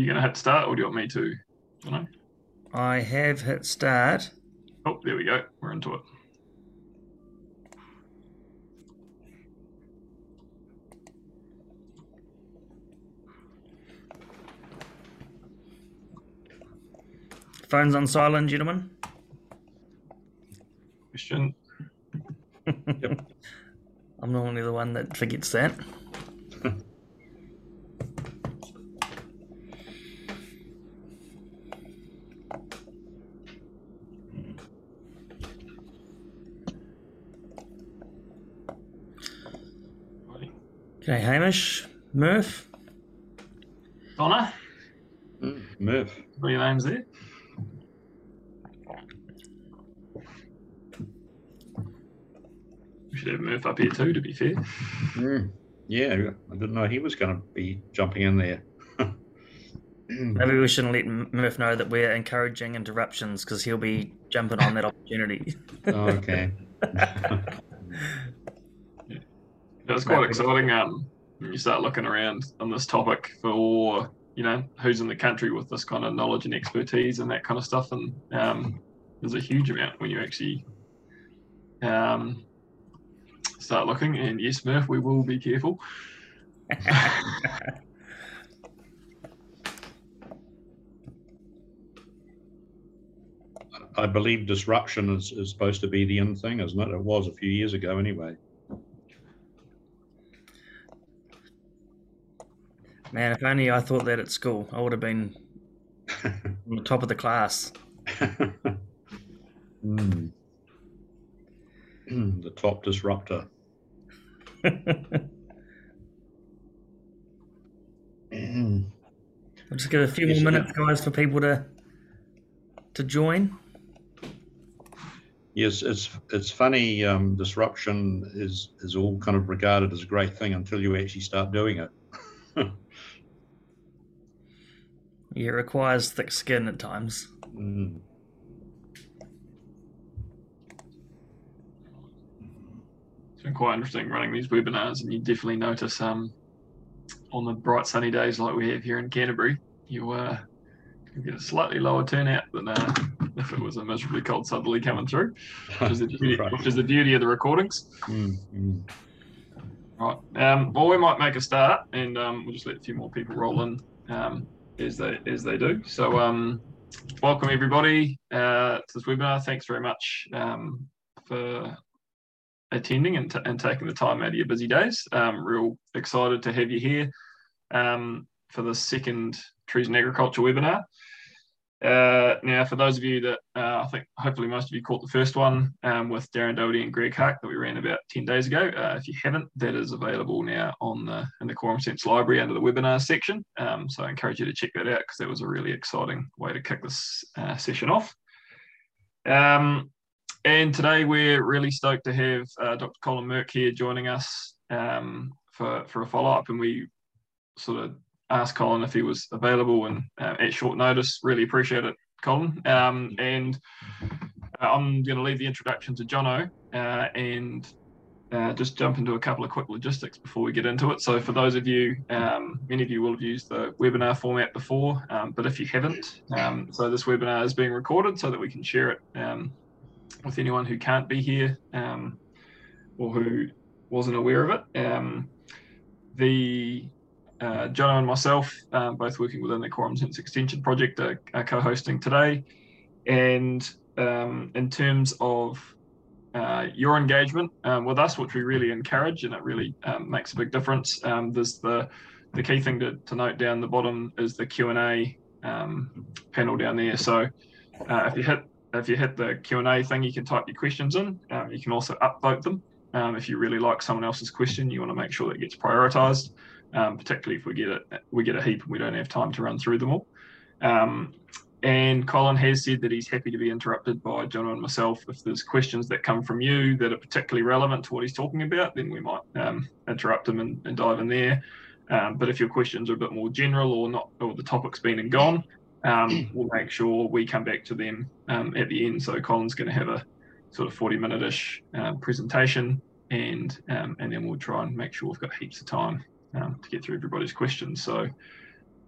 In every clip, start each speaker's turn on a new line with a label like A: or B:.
A: you going to hit start, or do you want me to? You know.
B: I have hit start.
A: Oh, there we go. We're into it.
B: Phone's on silent, gentlemen.
A: Question.
C: Yep.
B: I'm normally the one that forgets that. Okay, Hamish, Murph.
A: Donna,
C: Mm, Murph.
A: what are your names there? We should have Murph up here too, to be fair.
C: Mm, yeah, I didn't know he was going to be jumping in there.
B: Maybe we shouldn't let Murph know that we're encouraging interruptions because he'll be jumping on that opportunity.
C: okay.
A: It was quite exciting um, when you start looking around on this topic for, you know, who's in the country with this kind of knowledge and expertise and that kind of stuff. And um, there's a huge amount when you actually um, start looking. And yes, Murph, we will be careful.
C: I believe disruption is, is supposed to be the in thing, isn't it? It was a few years ago anyway.
B: Man, if only I thought that at school, I would have been on the top of the class.
C: Hmm. the top disruptor. Mm.
B: I'll just give a few more minutes, guys, for people to to join.
C: Yes, it's it's funny. Um, disruption is is all kind of regarded as a great thing until you actually start doing it.
B: Yeah, it requires thick skin at times.
C: Mm.
A: It's been quite interesting running these webinars, and you definitely notice um, on the bright sunny days like we have here in Canterbury, you uh, you get a slightly lower turnout than uh, if it was a miserably cold southerly coming through, which is the beauty,
C: Right.
A: which is the beauty of the recordings.
C: Mm, mm.
A: Right. Um, well, we might make a start, and um, we'll just let a few more people roll in um, as they as they do. So, um, welcome everybody uh, to this webinar. Thanks very much um, for attending and, and taking the time out of your busy days. Um, real excited to have you here um, for the second Trees and Agriculture webinar. Uh, now, for those of you that uh, I think hopefully most of you caught the first one um, with Darren Doherty and Greg Hark that we ran about 10 days ago. Uh, if you haven't, that is available now on the in the Quorum Sense library under the webinar section. Um, so I encourage you to check that out because that was a really exciting way to kick this uh, session off. Um, and today we're really stoked to have uh, Dr. Colin Meurk here joining us um, for, for a follow up. And we sort of asked Colin if he was available and uh, at short notice. Really appreciate it, Colin. Um, and uh, I'm going to leave the introduction to Jono uh, and uh, just jump into a couple of quick logistics before we get into it. So, for those of you, um, many of you will have used the webinar format before, um, but if you haven't, um, so this webinar is being recorded so that we can share it um, with anyone who can't be here um, or who wasn't aware of it. Um, the uh, Jono and myself, um, both working within the Quorum Sense Extension project, are, are co-hosting today. And um, in terms of uh, your engagement um, with us, which we really encourage, and it really um, makes a big difference. Um, there's the the key thing to, to note down the bottom is the Q and A um, panel down there. So uh, if you hit if you hit the Q and A thing, you can type your questions in. You can also upvote them. If you really like someone else's question, you want to make sure that gets prioritized, um, particularly if we get it we get a heap and we don't have time to run through them all. Um, and Colin has said that he's happy to be interrupted by John and myself. If there's questions that come from you that are particularly relevant to what he's talking about, then we might um, interrupt him and, and dive in there. Um, but if your questions are a bit more general or not, or the topic's been and gone, um, we'll make sure we come back to them um, at the end. So Colin's going to have a sort of 40 minute ish um, presentation, and um, and then we'll try and make sure we've got heaps of time um, to get through everybody's questions. So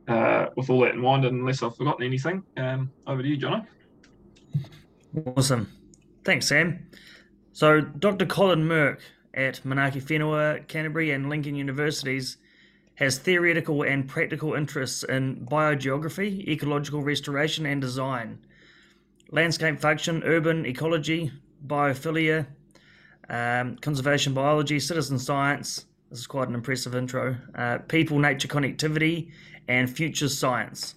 A: uh, with all that in mind, unless I've forgotten anything, um, over to you, Jono.
B: Awesome. Thanks, Sam. So, Dr. Colin Meurk at Manaaki Whenua, Canterbury, and Lincoln Universities has theoretical and practical interests in biogeography, ecological restoration, and design, landscape function, urban ecology, biophilia, um, conservation biology, citizen science. This is quite an impressive intro. Uh, people nature connectivity, and future science.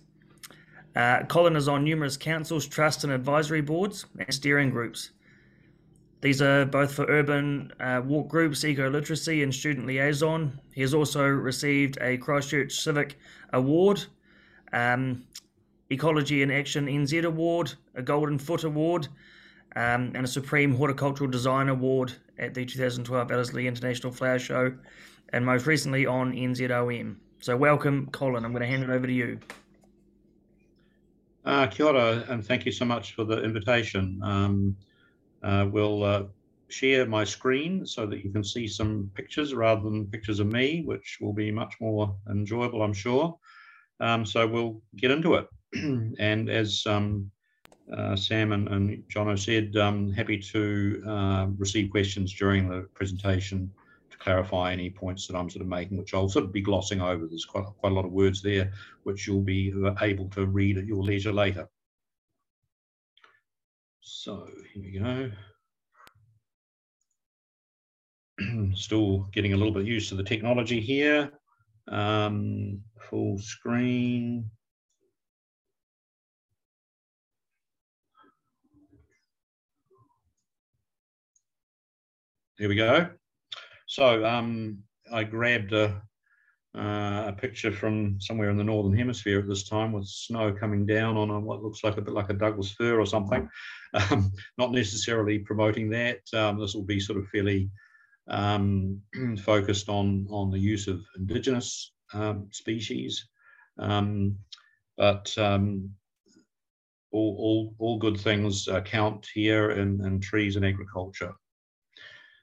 B: Uh, Colin is on numerous councils, trust, and advisory boards and steering groups. These are both for urban uh, walk groups, eco literacy, and student liaison. He has also received a Christchurch Civic Award, um, Ecology in Action NZ Award, a Golden Foot Award, um, and a Supreme Horticultural Design Award at the 2012 Ellerslie International Flower Show, and most recently on NZOM. So, welcome, Colin. I'm going to hand it over to you.
C: Uh, kia ora, and thank you so much for the invitation. Um, uh, we'll uh, share my screen so that you can see some pictures rather than pictures of me, which will be much more enjoyable, I'm sure. Um, so we'll get into it. and as um, uh, Sam and, and Jono said, um, happy to uh, receive questions during the presentation to clarify any points that I'm sort of making, which I'll sort of be glossing over. There's quite, quite a lot of words there, which you'll be able to read at your leisure later. So here we go. Still getting a little bit used to the technology here. Um, full screen. There we go. So um, I grabbed a, uh, a picture from somewhere in the northern hemisphere at this time with snow coming down on a, what looks like a bit like a Douglas fir or something. Um, not necessarily promoting that. Um, this will be sort of fairly um, focused on on the use of indigenous um, species, um, but all, all all good things uh, count here in, in trees and agriculture.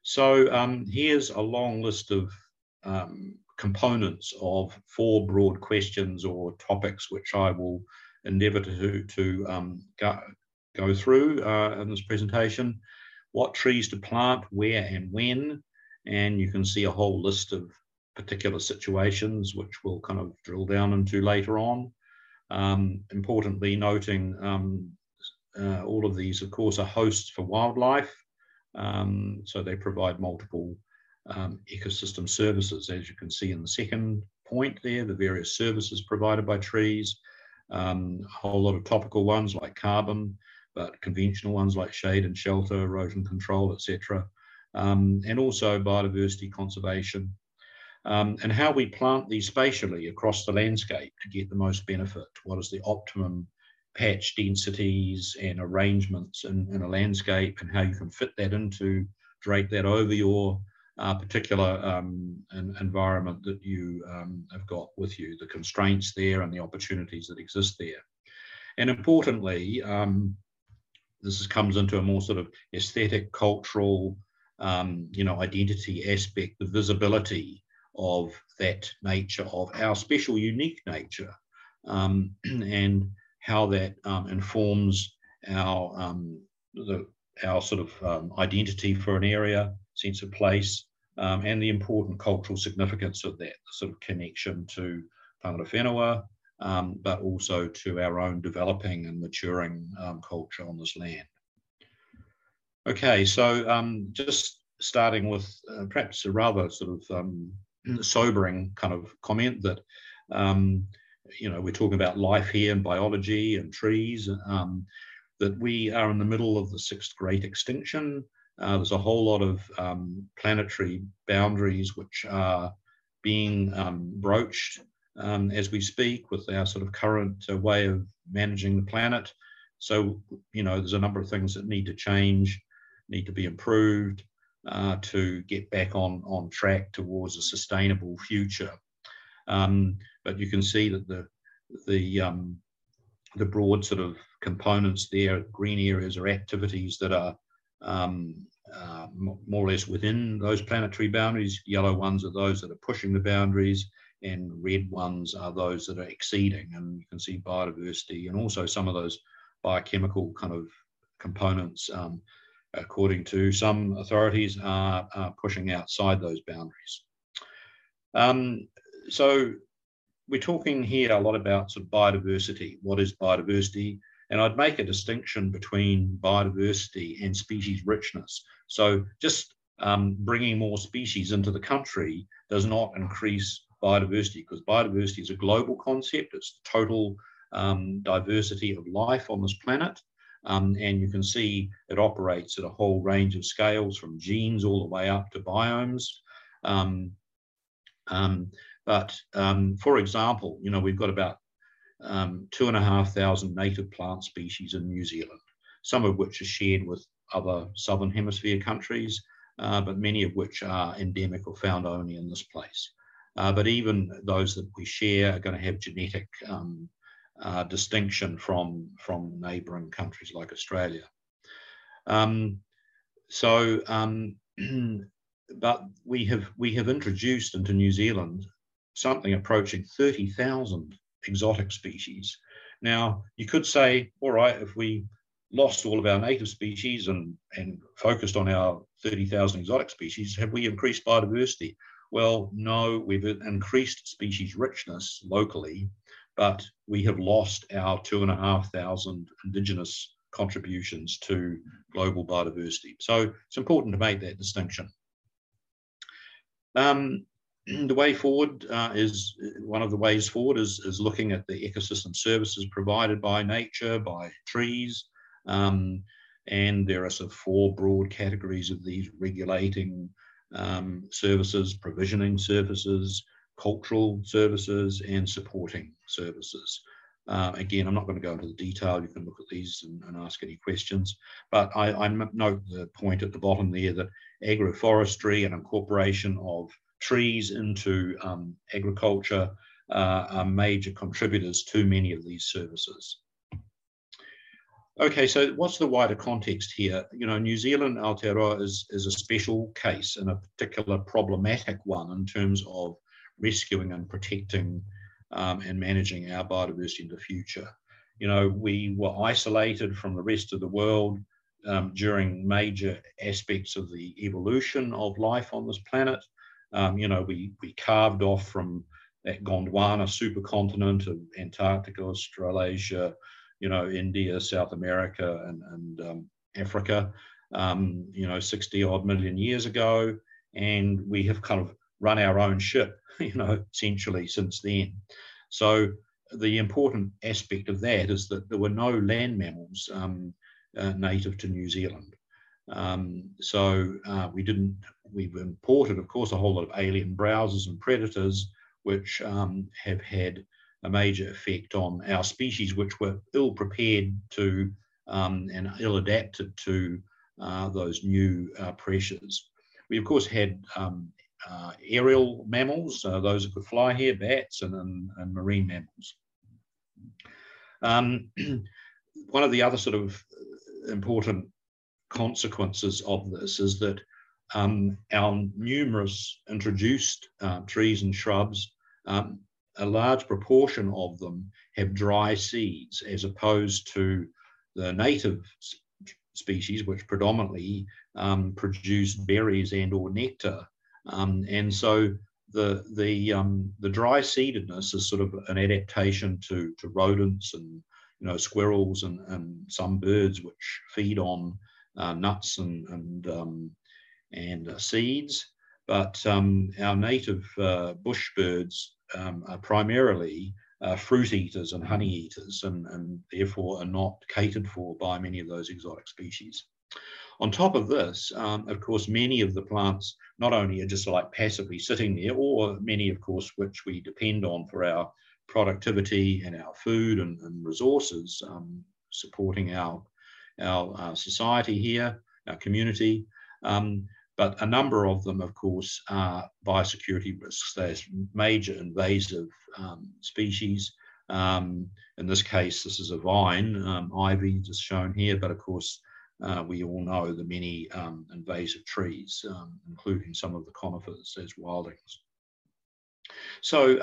C: So here's a long list of components of four broad questions or topics, which I will endeavour to, to um, go, go through uh, in this presentation. What trees to plant, where and when, and you can see a whole list of particular situations, which we'll kind of drill down into later on. Um, importantly, noting um, uh, all of these, of course, are hosts for wildlife, um, so they provide multiple um, ecosystem services, as you can see in the second point there, the various services provided by trees, um, a whole lot of topical ones like carbon, but conventional ones like shade and shelter, erosion control, etc. Um, and also biodiversity conservation. Um, and how we plant these spatially across the landscape to get the most benefit. What is the optimum patch densities and arrangements in, in a landscape and how you can fit that into, drape that over your uh, particular um, environment that you um, have got with you, the constraints there and the opportunities that exist there. And importantly, um, this comes into a more sort of aesthetic, cultural, um, you know, identity aspect, the visibility of that nature, of our special, unique nature, um, and how that um, informs our the, our sort of identity for an area, sense of place, um, and the important cultural significance of that sort of connection to tangata whenua, um, but also to our own developing and maturing um, culture on this land. Okay, so um, just starting with uh, perhaps a rather sort of um, sobering kind of comment that um, you know we're talking about life here and biology and trees that we are in the middle of the sixth great extinction uh, there's a whole lot of um, planetary boundaries which are being um, broached um, as we speak with our sort of current uh, way of managing the planet. So, you know, there's a number of things that need to change, need to be improved uh, to get back on, on track towards a sustainable future. Um, but you can see that the, the, um, the broad sort of components there, green areas are activities that are um, uh, more or less within those planetary boundaries. Yellow ones are those that are pushing the boundaries, and red ones are those that are exceeding. And you can see biodiversity and also some of those biochemical kind of components, um, according to some authorities, are, are, pushing outside those boundaries. Um, so we're talking here a lot about sort of biodiversity. What is biodiversity? And I'd make a distinction between biodiversity and species richness. So just um, bringing more species into the country does not increase biodiversity because biodiversity is a global concept. It's the total um, diversity of life on this planet. Um, and you can see it operates at a whole range of scales from genes all the way up to biomes. Um, um but um, for example, you know, we've got about um, two and a half thousand native plant species in New Zealand, some of which are shared with other Southern Hemisphere countries, uh, but many of which are endemic or found only in this place. Uh, but even those that we share are going to have genetic um, uh, distinction from, from neighbouring countries like Australia. Um, so, um, but we have we have introduced into New Zealand something approaching 30,000 exotic species. Now, you could say, all right, if we lost all of our native species and, and focused on our 30,000 exotic species, have we increased biodiversity? Well, no, we've increased species richness locally, but we have lost our two and a half thousand indigenous contributions to global biodiversity. So it's important to make that distinction. Um, the way forward uh, is one of the ways forward is, is looking at the ecosystem services provided by nature, by trees. Um, and there are sort of four broad categories of these regulating um, services, provisioning services, cultural services, and supporting services. Uh, again, I'm not going to go into the detail. You can look at these and, and ask any questions. But I, I, note the point at the bottom there that agroforestry and incorporation of trees into um, agriculture uh, are major contributors to many of these services. Okay, so what's the wider context here? You know, New Zealand Aotearoa is, is a special case and a particular problematic one in terms of rescuing and protecting um, and managing our biodiversity in the future. You know, we were isolated from the rest of the world um, during major aspects of the evolution of life on this planet. Um, you know, we, we carved off from that Gondwana supercontinent of Antarctica, Australasia, you know, India, South America, and, and um, Africa, um, you know, 60 odd million years ago. And we have kind of run our own ship, you know, essentially since then. So the important aspect of that is that there were no land mammals um, uh, native to New Zealand. Um, so uh, we didn't, we've imported, of course, a whole lot of alien browsers and predators, which um, have had a major effect on our species, which were ill prepared to um, and ill adapted to uh, those new uh, pressures. We, of course, had um, uh, aerial mammals, uh, those that could fly here, bats, and, and, and marine mammals. Um, one of the other sort of important consequences of this is that um, our numerous introduced uh, trees and shrubs um, a large proportion of them have dry seeds as opposed to the native species, which predominantly um, produce berries and or nectar. Um, and so the the um, the dry seededness is sort of an adaptation to to rodents and you know squirrels and, and some birds which feed on uh, nuts and and um, and uh, seeds. But um, our native uh, bush birds um, are primarily uh, fruit eaters and honey eaters, and, and therefore are not catered for by many of those exotic species. On top of this, um, of course, many of the plants not only are just like passively sitting there, or many, of course, which we depend on for our productivity and our food and, and resources, um, supporting our, our, our, society here, our community. Um, but a number of them, of course, are biosecurity risks. There's major invasive um, species. Um, in this case, this is a vine, um, ivy just shown here, but of course, uh, we all know the many um, invasive trees, um, including some of the conifers as wildings. So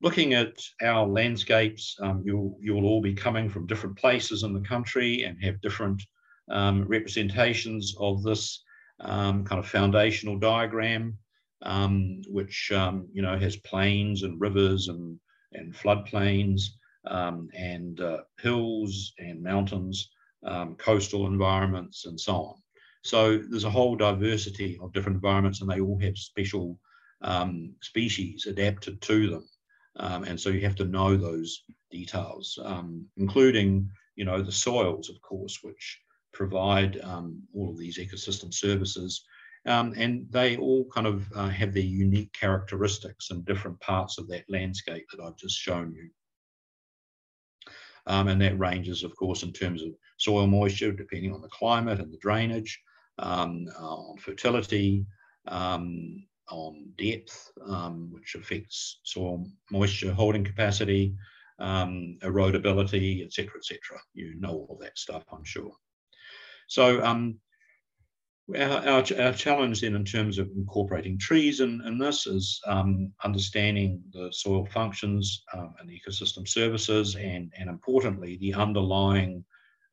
C: looking at our landscapes, um, you'll, you'll all be coming from different places in the country and have different um, representations of this um, kind of foundational diagram, um, which um, you know has plains and rivers and, and floodplains um, and uh, hills and mountains, coastal environments and so on. So there's a whole diversity of different environments and they all have special species adapted to them. Um, and so you have to know those details, um, including, you know, the soils, of course, which provide um, all of these ecosystem services. Um, and they all kind of uh, have their unique characteristics in different parts of that landscape that I've just shown you. Um, and that ranges, of course, in terms of soil moisture, depending on the climate and the drainage, um, on fertility, um, on depth, um, which affects soil moisture holding capacity, um, erodibility, etc., etc. You know all that stuff, I'm sure. So um, our, our, our, challenge then in terms of incorporating trees in, in this is um, understanding the soil functions um, and ecosystem services and, and importantly, the underlying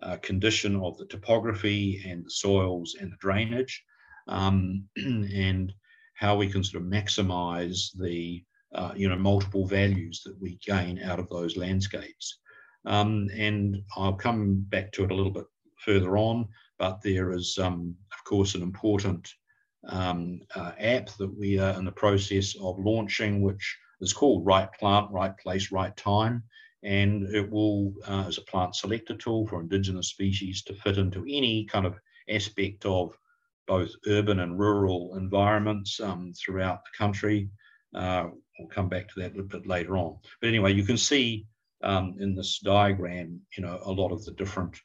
C: uh, condition of the topography and the soils and the drainage. Um, and how we can sort of maximize the uh, you know multiple values that we gain out of those landscapes. Um, and I'll come back to it a little bit further on, but there is um, of course an important um, uh, app that we are in the process of launching, which is called Right Plant, Right Place, Right Time. And it will, uh, as a plant selector tool for Indigenous species to fit into any kind of aspect of both urban and rural environments um, throughout the country. Uh, we'll come back to that a little bit later on. But anyway, you can see um, in this diagram, you know, a lot of the different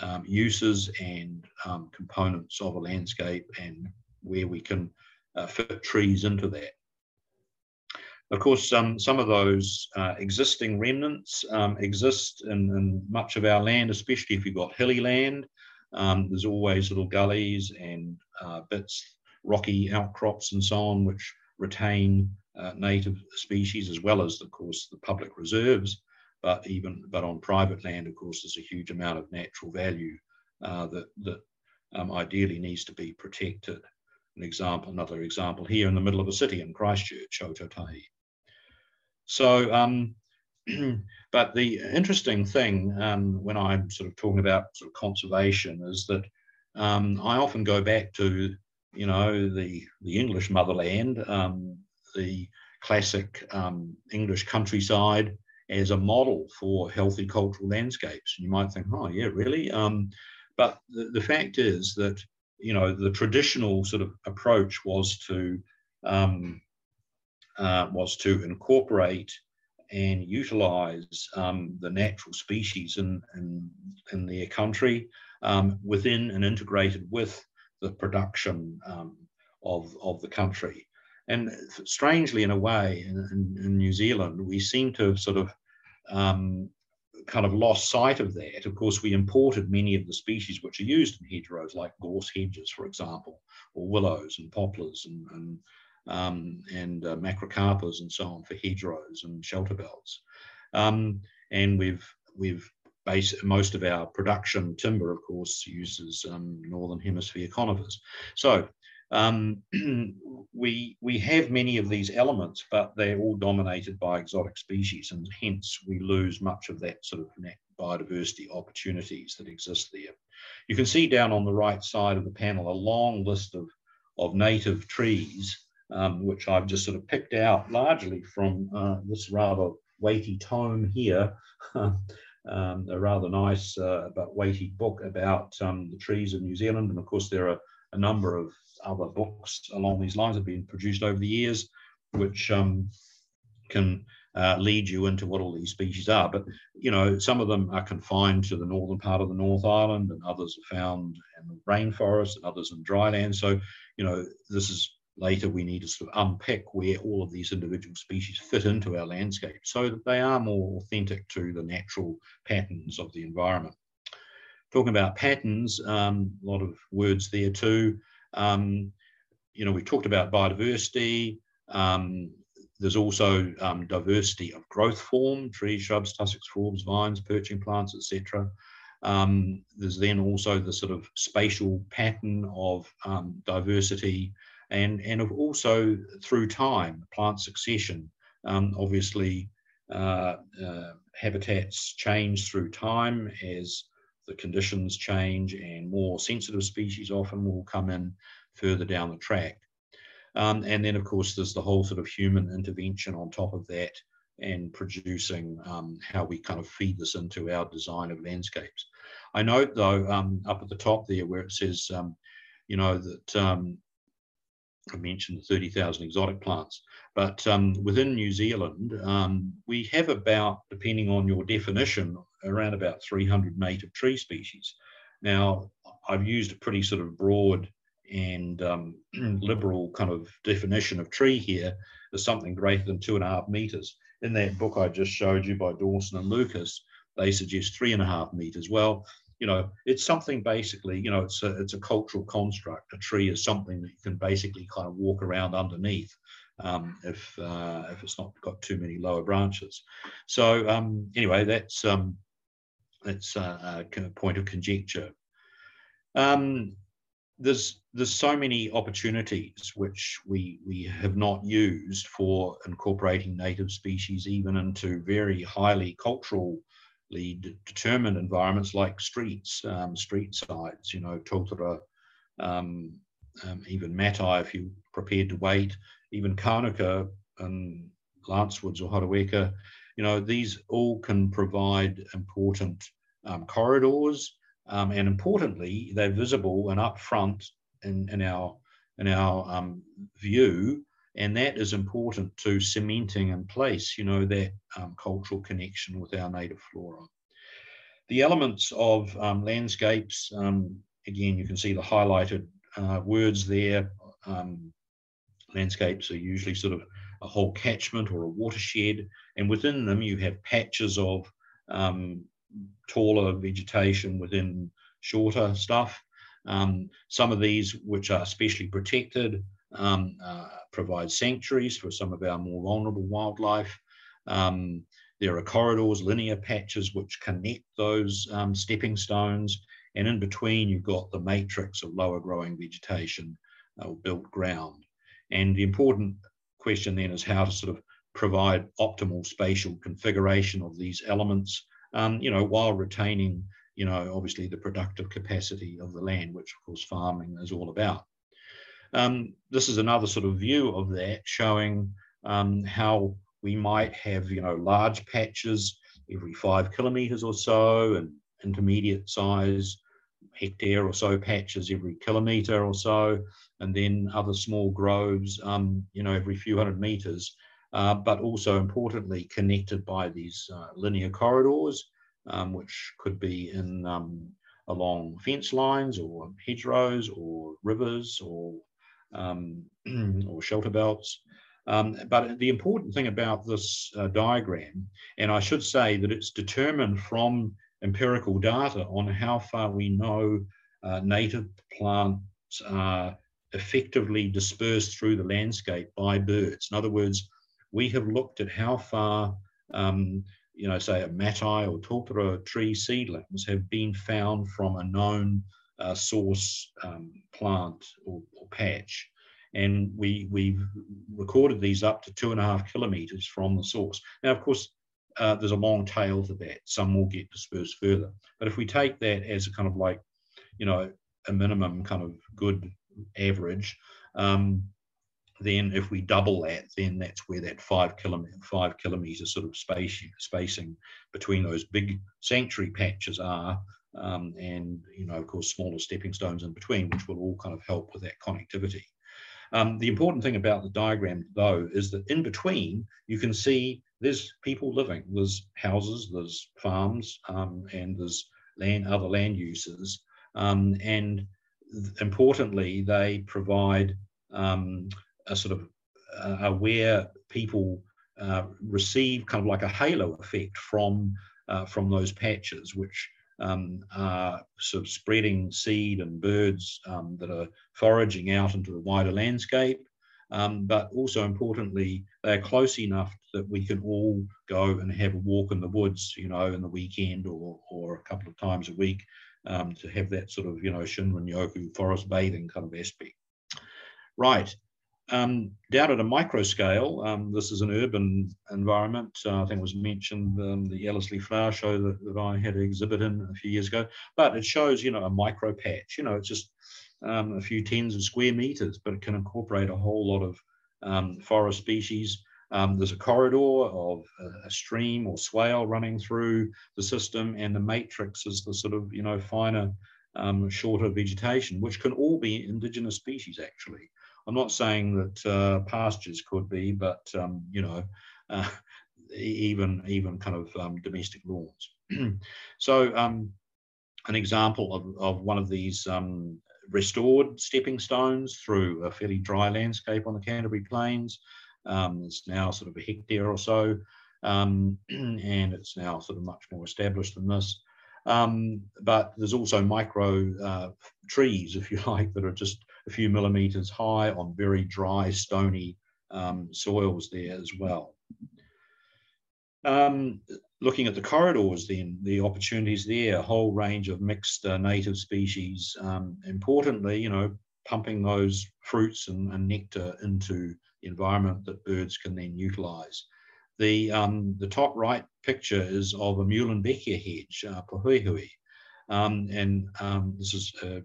C: um, uses and um, components of a landscape and where we can uh, fit trees into that. Of course, um, some of those uh, existing remnants um, exist in, in, much of our land, especially if you've got hilly land. Um, there's always little gullies and uh, bits, rocky outcrops and so on, which retain uh, native species as well as, of course, the public reserves. But even but on private land, of course, there's a huge amount of natural value uh, that that um, ideally needs to be protected. An example, another example here in the middle of a city in Christchurch, Ōtautahi. So um, but the interesting thing um, when I'm sort of talking about sort of conservation is that um, I often go back to, you know, the the English motherland, um, the classic um, English countryside as a model for healthy cultural landscapes. And you might think, oh yeah, really? Um, but the, the fact is that you know the traditional sort of approach was to um, uh, was to incorporate and utilize um, the natural species in, in, in their country um, within and integrated with the production um, of, of the country. And strangely, in a way, in, in, New Zealand, we seem to have sort of um, kind of lost sight of that. Of course, we imported many of the species which are used in hedgerows, like gorse hedges, for example, or willows and poplars and, and um, and uh, macrocarpas and so on for hedgerows and shelter belts. Um, and we've we've based most of our production timber, of course, uses um, northern hemisphere conifers. So um, we we have many of these elements, but they're all dominated by exotic species, and hence we lose much of that sort of biodiversity opportunities that exist there. You can see down on the right side of the panel a long list of of native trees um, which I've just sort of picked out largely from uh, this rather weighty tome here, um, a rather nice uh, but weighty book about um, the trees of New Zealand. And of course, there are a number of other books along these lines have been produced over the years, which um, can uh, lead you into what all these species are. But you know, some of them are confined to the northern part of the North Island, and others are found in the rainforest, and others in dry land. So you know, this is later we need to sort of unpick where all of these individual species fit into our landscape so that they are more authentic to the natural patterns of the environment. Talking about patterns, um, a lot of words there too. Um, you know, we talked about biodiversity. Um, there's also um, diversity of growth form, trees, shrubs, tussocks, forbs, vines, perching plants, etc. Um, there's then also the sort of spatial pattern of um, diversity and, and of also through time, plant succession. Obviously, uh, uh, habitats change through time as the conditions change and more sensitive species often will come in further down the track. Um, and then, of course, there's the whole sort of human intervention on top of that and producing um, how we kind of feed this into our design of landscapes. I note, though, um, up at the top there where it says, um, you know, that um, I mentioned 30,000 exotic plants, but um, within New Zealand, we have about, depending on your definition, around about 300 native tree species. Now, I've used a pretty sort of broad and um, liberal kind of definition of tree here as something greater than two and a half meters. In that book I just showed you by Dawson and Lucas, they suggest three and a half meters. Well, you know, it's something basically, you know, it's a, it's a cultural construct. A tree is something that you can basically kind of walk around underneath um, if uh, if it's not got too many lower branches. So um, anyway, that's um, that's a, a point of conjecture. Um, there's there's so many opportunities which we we have not used for incorporating native species even into very highly culturally determined environments like streets, um, street sides, you know, Totara, um, um, even Matai, if you're prepared to wait, even Kānuka and Lancewoods or Horoeka, you know, these all can provide important um, corridors um, and importantly, they're visible and upfront in, in our in our um, view, and that is important to cementing in place, you know, that um, cultural connection with our native flora. The elements of um, landscapes, again, you can see the highlighted uh, words there. Landscapes are usually sort of a whole catchment or a watershed, and within them you have patches of um, taller vegetation within shorter stuff. Um, some of these, which are specially protected, um, uh, provide sanctuaries for some of our more vulnerable wildlife. Um, there are corridors, linear patches, which connect those um, stepping stones. And in between, you've got the matrix of lower growing vegetation uh, or built ground. And the important question then is how to sort of provide optimal spatial configuration of these elements um, you know, while retaining, you know, obviously the productive capacity of the land, which of course farming is all about. Um, this is another sort of view of that, showing um, how we might have, you know, large patches every five kilometers or so, and intermediate size hectare or so patches every kilometer or so, and then other small groves, um, you know, every few hundred meters uh, but also importantly connected by these uh, linear corridors, um, which could be in um, along fence lines or hedgerows or rivers or um, or shelter belts. Um, but the important thing about this uh, diagram, and I should say that it's determined from empirical data on how far we know uh, native plants are effectively dispersed through the landscape by birds. In other words, we have looked at how far, um, you know, say a matai or totara tree seedlings have been found from a known uh, source um, plant or, or, patch. And we, we've recorded these up to two and a half kilometers from the source. Now, of course, uh, there's a long tail to that. Some will get dispersed further. But if we take that as a kind of like, you know, a minimum kind of good average, um, then if we double that, then that's where that five kilometer, five kilometer sort of spacing, spacing between those big sanctuary patches are, um, and you know, of course, smaller stepping stones in between, which will all kind of help with that connectivity. Um, the important thing about the diagram, though, is that in between you can see there's people living. There's houses, there's farms, um, and there's land, other land uses, um, and importantly, they provide um, a sort of uh, where people uh, receive kind of like a halo effect from uh, from those patches, which um, are sort of spreading seed and birds um, that are foraging out into the wider landscape. um, but also importantly, they're close enough that we can all go and have a walk in the woods, you know, in the weekend or, or a couple of times a week um, to have that sort of, you know, Shinrin Yoku forest bathing kind of aspect. Right. Um, down at a micro scale, um, this is an urban environment. Uh, I think it was mentioned um, the Ellerslie Flower Show that, that, I had an exhibit in a few years ago. But it shows, you know, a micro patch. You know, it's just um, a few tens of square meters, but it can incorporate a whole lot of um, forest species. Um, there's a corridor of a stream or swale running through the system, and the matrix is the sort of, you know, finer, shorter vegetation, which can all be indigenous species actually. I'm not saying that uh, pastures could be, but um, you know, uh, even even kind of um, domestic lawns. so um, an example of, of one of these um, restored stepping stones through a fairly dry landscape on the Canterbury Plains. Um, it's now sort of a hectare or so, um, and it's now sort of much more established than this. But there's also micro uh, trees, if you like, that are just a few millimeters high on very dry, stony um, soils there as well. Um, looking at the corridors then, the opportunities there, a whole range of mixed uh, native species. Um, importantly, you know, pumping those fruits and, and, nectar into the environment that birds can then utilize. The, um, the top right picture is of a Muehlenbeckia hedge, uh, Pōhuehue. Um, and um, this is uh,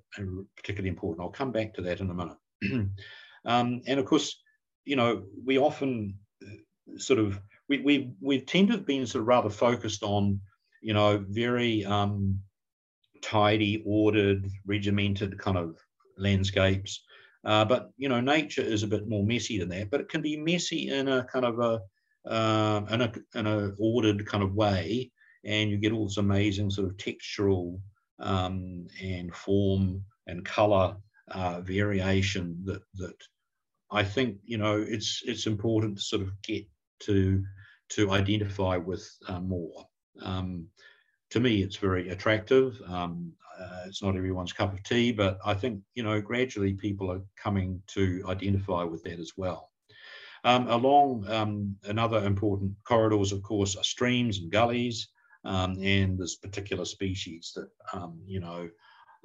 C: particularly important. I'll come back to that in a minute. um, and of course, you know, we often uh, sort of, we, we, we tend to have been sort of rather focused on, you know, very um, tidy, ordered, regimented kind of landscapes. Uh, but, you know, nature is a bit more messy than that, but it can be messy in a kind of a, uh, in a, in a ordered kind of way and you get all this amazing sort of textural um, and form and color uh, variation that that I think you know it's it's important to sort of get to to identify with uh, more. Um, to me, it's very attractive. Um, uh, it's not everyone's cup of tea, but I think you know gradually people are coming to identify with that as well. Um, along um, another important corridors, of course, are streams and gullies and there's particular species that um, you know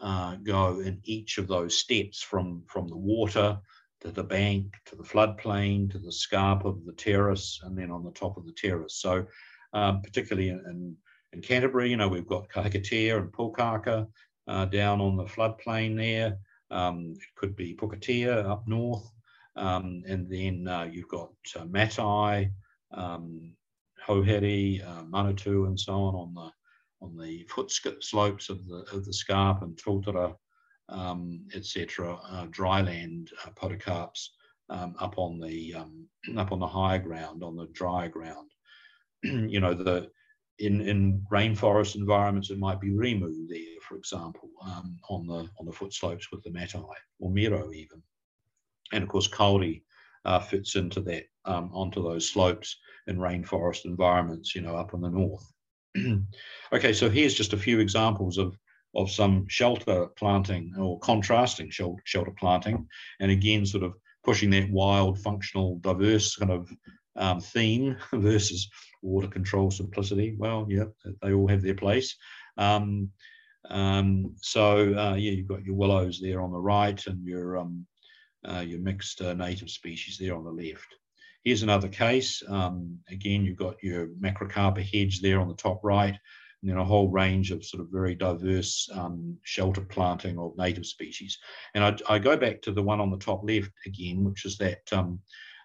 C: uh, go in each of those steps from from the water to the bank to the floodplain to the scarp of the terrace and then on the top of the terrace. So um, particularly in, in, in, Canterbury, you know we've got Kahikatea and Pokaka uh, down on the floodplain there. Um, it could be Pukatea up north, um, and then uh, you've got uh, Matai, um, Houhere, uh, and so on on the on the foot slopes of the of the scarp and Totara, um, etc. Uh, dryland uh, podocarps um, up on the um, up on the higher ground, on the dry ground. you know the in in rainforest environments, it might be Rimu there, for example, um, on the on the foot slopes with the matai or Miro even, and of course Kauri uh, fits into that um, onto those slopes in rainforest environments, you know, up in the north. okay, so here's just a few examples of of some shelter planting or contrasting shelter planting, and again, sort of pushing that wild, functional, diverse kind of um, theme versus water control simplicity. Well, yeah, they all have their place. Um, um, so uh, yeah, you've got your willows there on the right, and your um, uh, your mixed uh, native species there on the left. Here's another case. Um, again, you've got your macrocarpa hedge there on the top right, and then a whole range of sort of very diverse um, shelter planting of native species. And I, I, go back to the one on the top left again, which is that um,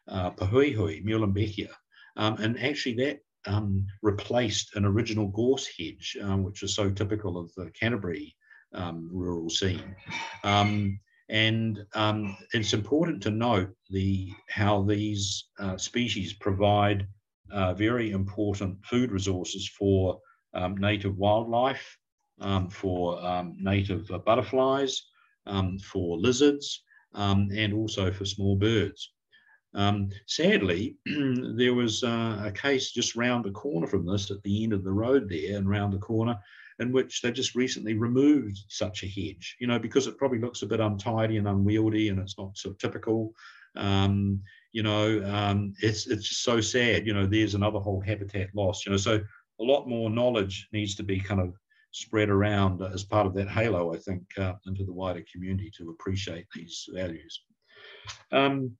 C: uh, Pōhuehue, Muehlenbeckia. Um, and actually that um, replaced an original gorse hedge, um, which is so typical of the Canterbury um, rural scene. Um, and um, it's important to note the how these uh, species provide uh, very important food resources for um, native wildlife, um, for um, native butterflies, um, for lizards, um, and also for small birds. sadly, there was uh, a case just round the corner from this at the end of the road there and round the corner in which they just recently removed such a hedge, you know, because it probably looks a bit untidy and unwieldy and it's not so typical. Um, you know, um, it's it's just so sad. You know, there's another whole habitat loss. You know, so a lot more knowledge needs to be kind of spread around as part of that halo. I think uh, into the wider community to appreciate these values. Um,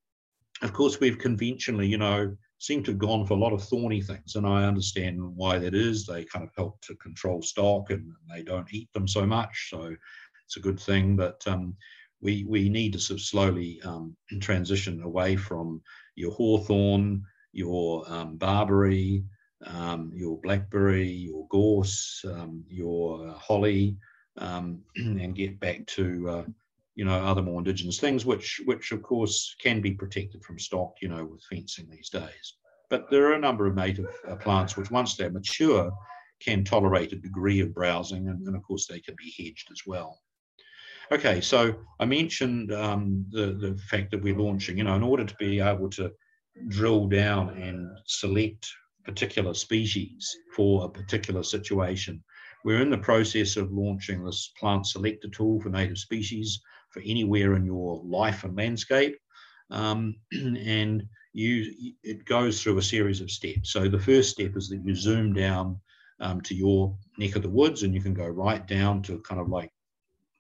C: of course, we've conventionally, you know, seem to have gone for a lot of thorny things, and I understand why that is. They kind of help to control stock, and they don't eat them so much, so it's a good thing. But um, we we need to sort of slowly um, transition away from your hawthorn, your um, barberry, um, your blackberry, your gorse, um, your holly, um, and get back to uh, you know other more indigenous things, which which of course can be protected from stock, you know, with fencing these days. But there are a number of native uh, plants which, once they're mature, can tolerate a degree of browsing, and, and of course they can be hedged as well. Okay, so I mentioned um, the, the fact that we're launching, you know, in order to be able to drill down and select particular species for a particular situation. We're in the process of launching this plant selector tool for native species for anywhere in your life and landscape. Um, and you, it goes through a series of steps. So the first step is that you zoom down um, to your neck of the woods and you can go right down to kind of like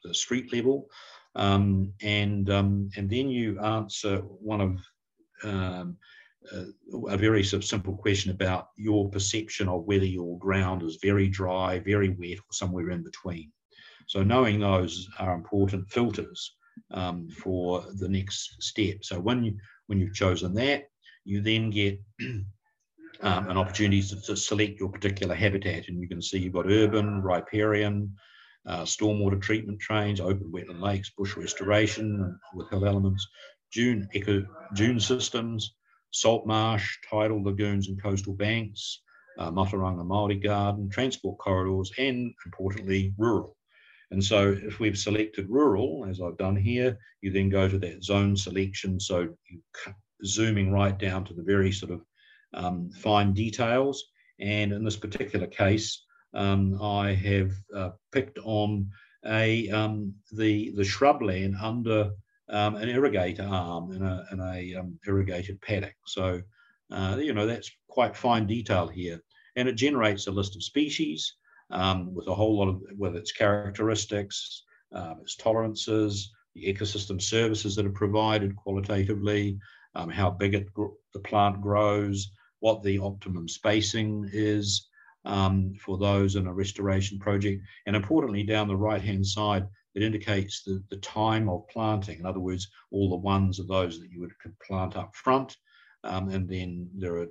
C: the street level. Um, and, um, and then you answer one of um, a very sort of simple question about your perception of whether your ground is very dry, very wet, or somewhere in between. So knowing those are important filters um, for the next step. So when you when you've chosen that, you then get um, an opportunity to, to, select your particular habitat, and you can see you've got urban, riparian, uh, stormwater treatment trains, open wetland lakes, bush restoration with hill elements, dune eco dune systems, salt marsh, tidal lagoons and coastal banks, uh, Mātauranga Māori garden, transport corridors, and importantly, rural. And so if we've selected rural, as I've done here, you then go to that zone selection. So you zooming right down to the very sort of um, fine details. And in this particular case, um, I have uh, picked on a um, the the shrubland under um, an irrigator arm in a, in a um, irrigated paddock. So, uh, you know, that's quite fine detail here. And it generates a list of species um, with a whole lot of, with its characteristics, um, its tolerances, the ecosystem services that are provided qualitatively, um, how big it, the plant grows, what the optimum spacing is um, for those in a restoration project. And importantly, down the right-hand side, it indicates the, the time of planting. In other words, all the ones are those that you would plant up front. Um, and then there are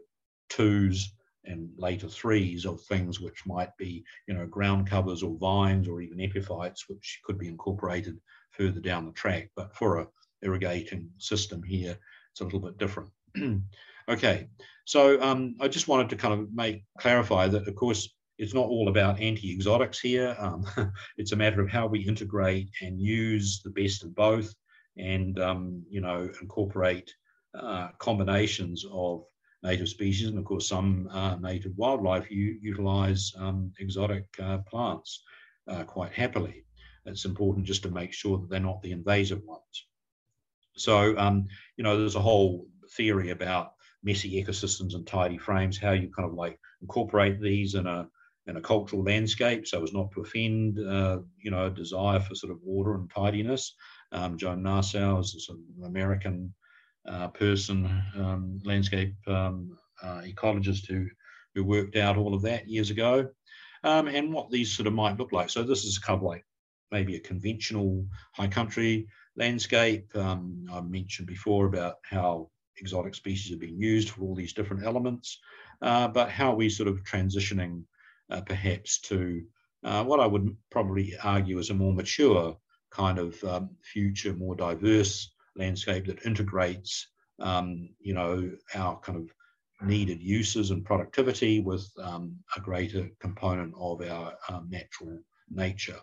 C: twos and later threes of things which might be, you know, ground covers or vines or even epiphytes, which could be incorporated further down the track. But for a irrigating system here, it's a little bit different. okay, so um, I just wanted to kind of make clarify that, of course, it's not all about anti-exotics here. Um, it's a matter of how we integrate and use the best of both and, um, you know, incorporate uh, combinations of native species. And of course, some uh, native wildlife you utilize um, exotic uh, plants uh, quite happily. It's important just to make sure that they're not the invasive ones. So, um, you know, there's a whole theory about messy ecosystems and tidy frames, how you kind of like incorporate these in a in a cultural landscape so as not to offend, uh, you know, a desire for sort of order and tidiness. Um, Joan Nassauer is a sort of American uh, person, um, landscape um, uh, ecologist who, who worked out all of that years ago. Um, and what these sort of might look like. So this is kind of like maybe a conventional high country landscape. Um, I mentioned before about how exotic species are being used for all these different elements, uh, but how we sort of transitioning uh, perhaps to uh, what I would probably argue is a more mature kind of um, future, more diverse landscape that integrates, um, you know, our kind of needed uses and productivity with um, a greater component of our um, natural nature.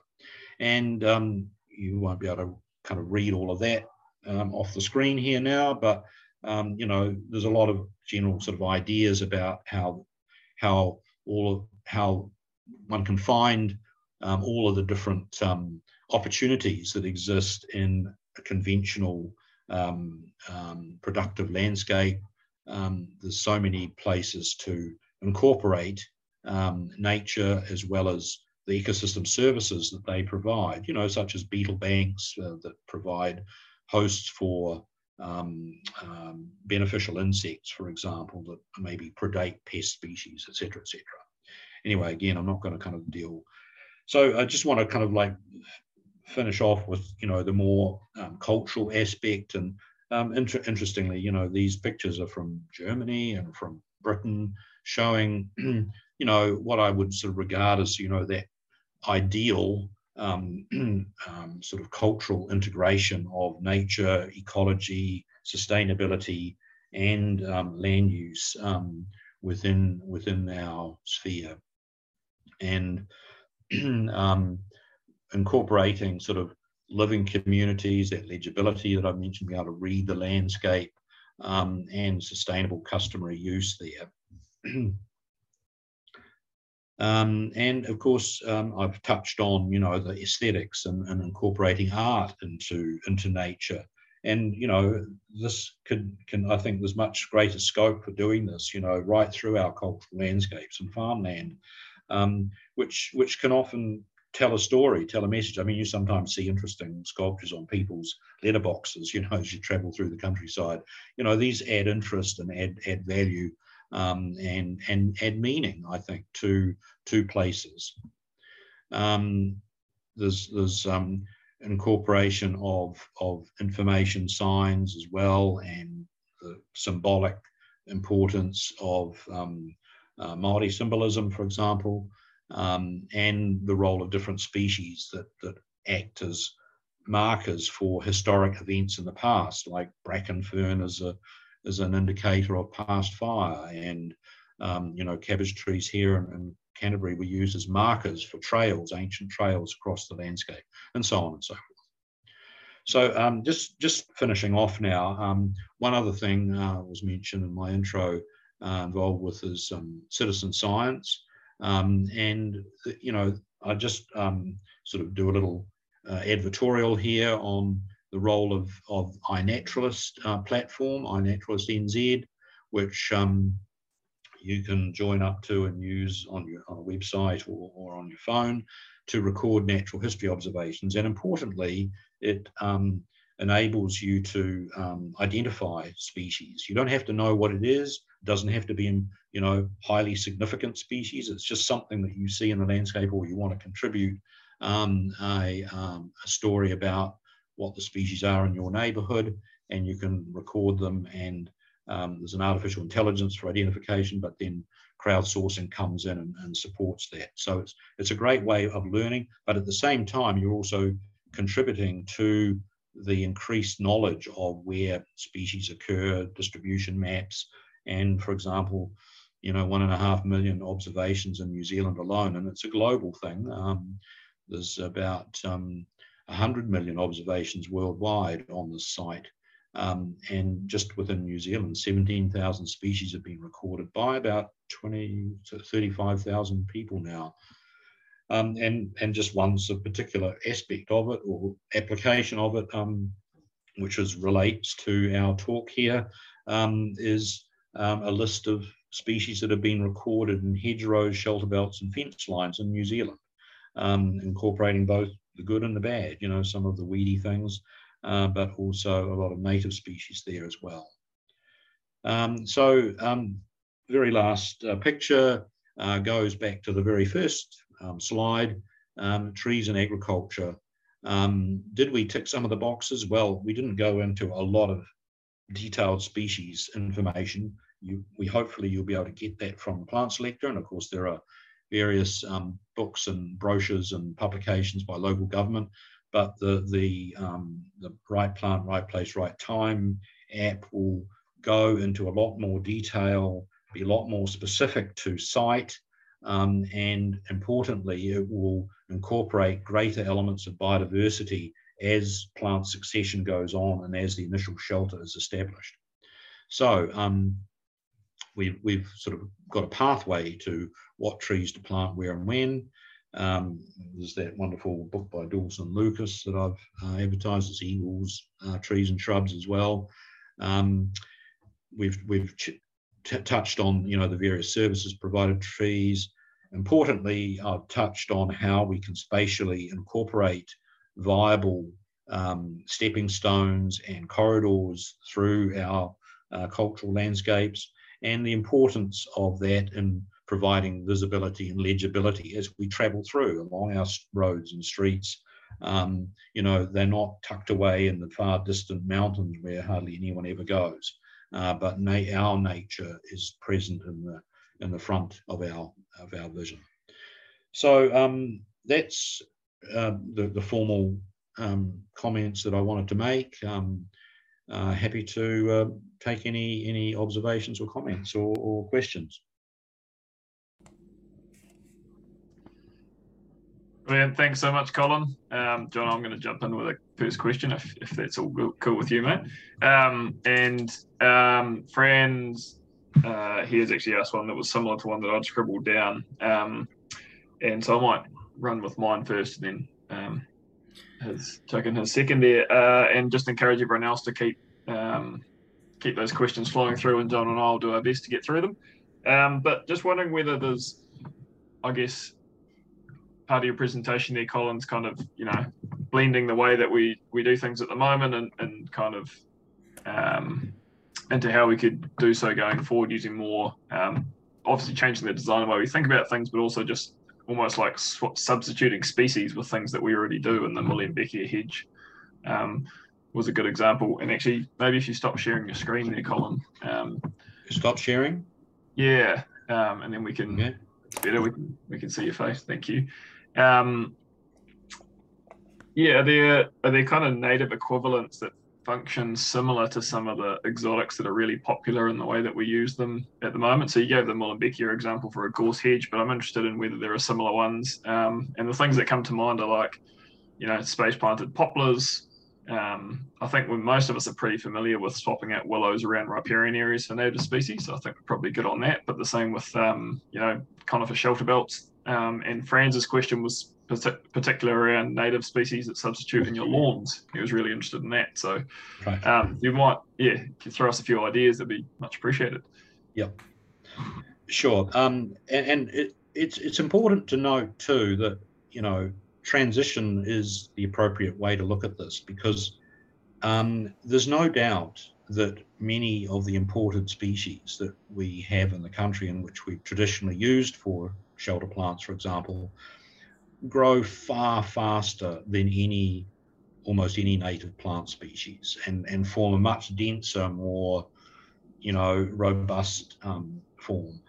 C: And um, you won't be able to kind of read all of that um, off the screen here now, but you know, there's a lot of general sort of ideas about how how all of how one can find um, all of the different um, opportunities that exist in a conventional um, um, productive landscape. Um, there's so many places to incorporate um, nature as well as the ecosystem services that they provide, you know, such as beetle banks uh, that provide hosts for um, um, beneficial insects, for example, that maybe predate pest species, etc., etc. Anyway, again, I'm not going to kind of deal. So I just want to kind of like finish off with, you know, the more um, cultural aspect. And um, inter interestingly, you know, these pictures are from Germany and from Britain, showing, you know, what I would sort of regard as, you know, that ideal um, um, sort of cultural integration of nature, ecology, sustainability, and um, land use um, within within our sphere, and incorporating sort of living communities, that legibility that I mentioned, being able to read the landscape, um, and sustainable customary use there. Um, and of course, um, I've touched on, you know, the aesthetics and, and, incorporating art into into nature. And you know, this could can I think there's much greater scope for doing this, you know, right through our cultural landscapes and farmland, um, which which can often tell a story, tell a message. I mean, you sometimes see interesting sculptures on people's letterboxes, you know, as you travel through the countryside. You know, these add interest and add add value um, and and add meaning, I think, to to places. Um, there's there's um, incorporation of of information signs as well, and the symbolic importance of um, uh, Maori symbolism, for example, um, and the role of different species that that act as markers for historic events in the past, like bracken fern as a is an indicator of past fire. And, um, you know, cabbage trees here in, in, Canterbury were used as markers for trails, ancient trails across the landscape, and so on and so forth. So um, just, just finishing off now, um, one other thing uh, was mentioned in my intro uh, involved with is um, citizen science. Um, and, you know, I just um, sort of do a little uh, advertorial here on the role of, of iNaturalist uh, platform, iNaturalist NZ, which um, you can join up to and use on your on a website or, or on your phone to record natural history observations. And importantly, it um, enables you to um, identify species. You don't have to know what it is. Doesn't have to be in, you know, highly significant species. It's just something that you see in the landscape or you want to contribute um, a, um, a story about what the species are in your neighborhood and you can record them and um, there's an artificial intelligence for identification, but then crowdsourcing comes in and, and, supports that. So it's it's a great way of learning, but at the same time, you're also contributing to the increased knowledge of where species occur, distribution maps, and for example, you know, one and a half million observations in New Zealand alone, and it's a global thing. Um, there's about um, 100 million observations worldwide on the site. Um, and just within New Zealand, 17,000 species have been recorded by about 20 to 35,000 people now. Um, and, and just one particular aspect of it or application of it, um, which is, relates to our talk here, um, is um, a list of species that have been recorded in hedgerows, shelter belts, and fence lines in New Zealand, um, incorporating both the good and the bad, you know, some of the weedy things, uh, but also a lot of native species there as well. Um, so um, very last uh, picture uh, goes back to the very first um, slide, um, trees and agriculture. Did we tick some of the boxes? Well, we didn't go into a lot of detailed species information. You, we hopefully you'll be able to get that from Plant Selector, and of course there are various um, books and brochures and publications by local government. But the the um, the right plant, right place, right time app will go into a lot more detail, be a lot more specific to site, um, and importantly, it will incorporate greater elements of biodiversity as plant succession goes on and as the initial shelter is established. So um, we've, we've sort of got a pathway to what trees to plant where and when. Um, there's that wonderful book by Dawson Lucas that I've uh, advertised as Eagles, uh, Trees and Shrubs as well. Um, we've we've touched on you know the various services provided trees. Importantly, I've touched on how we can spatially incorporate viable um, stepping stones and corridors through our uh, cultural landscapes and the importance of that in providing visibility and legibility as we travel through along our roads and streets. Um, you know, they're not tucked away in the far distant mountains where hardly anyone ever goes, uh, but na- our nature is present in the in the front of our of our vision. So um, that's uh, the, the formal um, comments that I wanted to make. Um, uh, happy to uh, take any any observations or comments or, or questions.
A: Brilliant. Thanks so much, Colin. Um, John, I'm going to jump in with a first question if, if that's all cool with you, mate. Um, and um, friends, uh, he has actually asked one that was similar to one that I'd scribbled down. Um, and so I might run with mine first and then his taken his second there, uh, and just encourage everyone else to keep um, keep those questions flowing through, and John and I'll do our best to get through them. Um, but just wondering whether there's, I guess, part of your presentation there, Colin's kind of you know blending the way that we we do things at the moment, and and kind of um, into how we could do so going forward using more. Um, obviously, changing the design the way we think about things, but also just almost like substituting species with things that we already do. And the Muehlenbeckia hedge um, was a good example. And actually, maybe if you stop sharing your screen there, Colin. Um,
C: stop sharing.
A: Yeah, um, and then we can okay. better. We can we can see your face. Thank you. Um, yeah, are there are there kind of native equivalents that function similar to some of the exotics that are really popular in the way that we use them at the moment. So you gave the Muehlenbeckia example for a gorse hedge, but I'm interested in whether there are similar ones. Um, and the things that come to mind are like, you know, space planted poplars. Um, I think most of us are pretty familiar with swapping out willows around riparian areas for native species. So I think we're probably good on that. But the same with, um, you know, conifer shelter belts. Um, and Franz's question was particular around native species that substitute in your lawns. He was really interested in that. So right. um, you might, yeah, throw us a few ideas, that'd be much appreciated.
C: Yep. Sure. Um, and, and it, it's it's important to note too that you know transition is the appropriate way to look at this because um, there's no doubt that many of the imported species that we have in the country and which we've traditionally used for shelter plants, for example, grow far faster than any almost any native plant species and, and form a much denser, more, you know, robust um, form.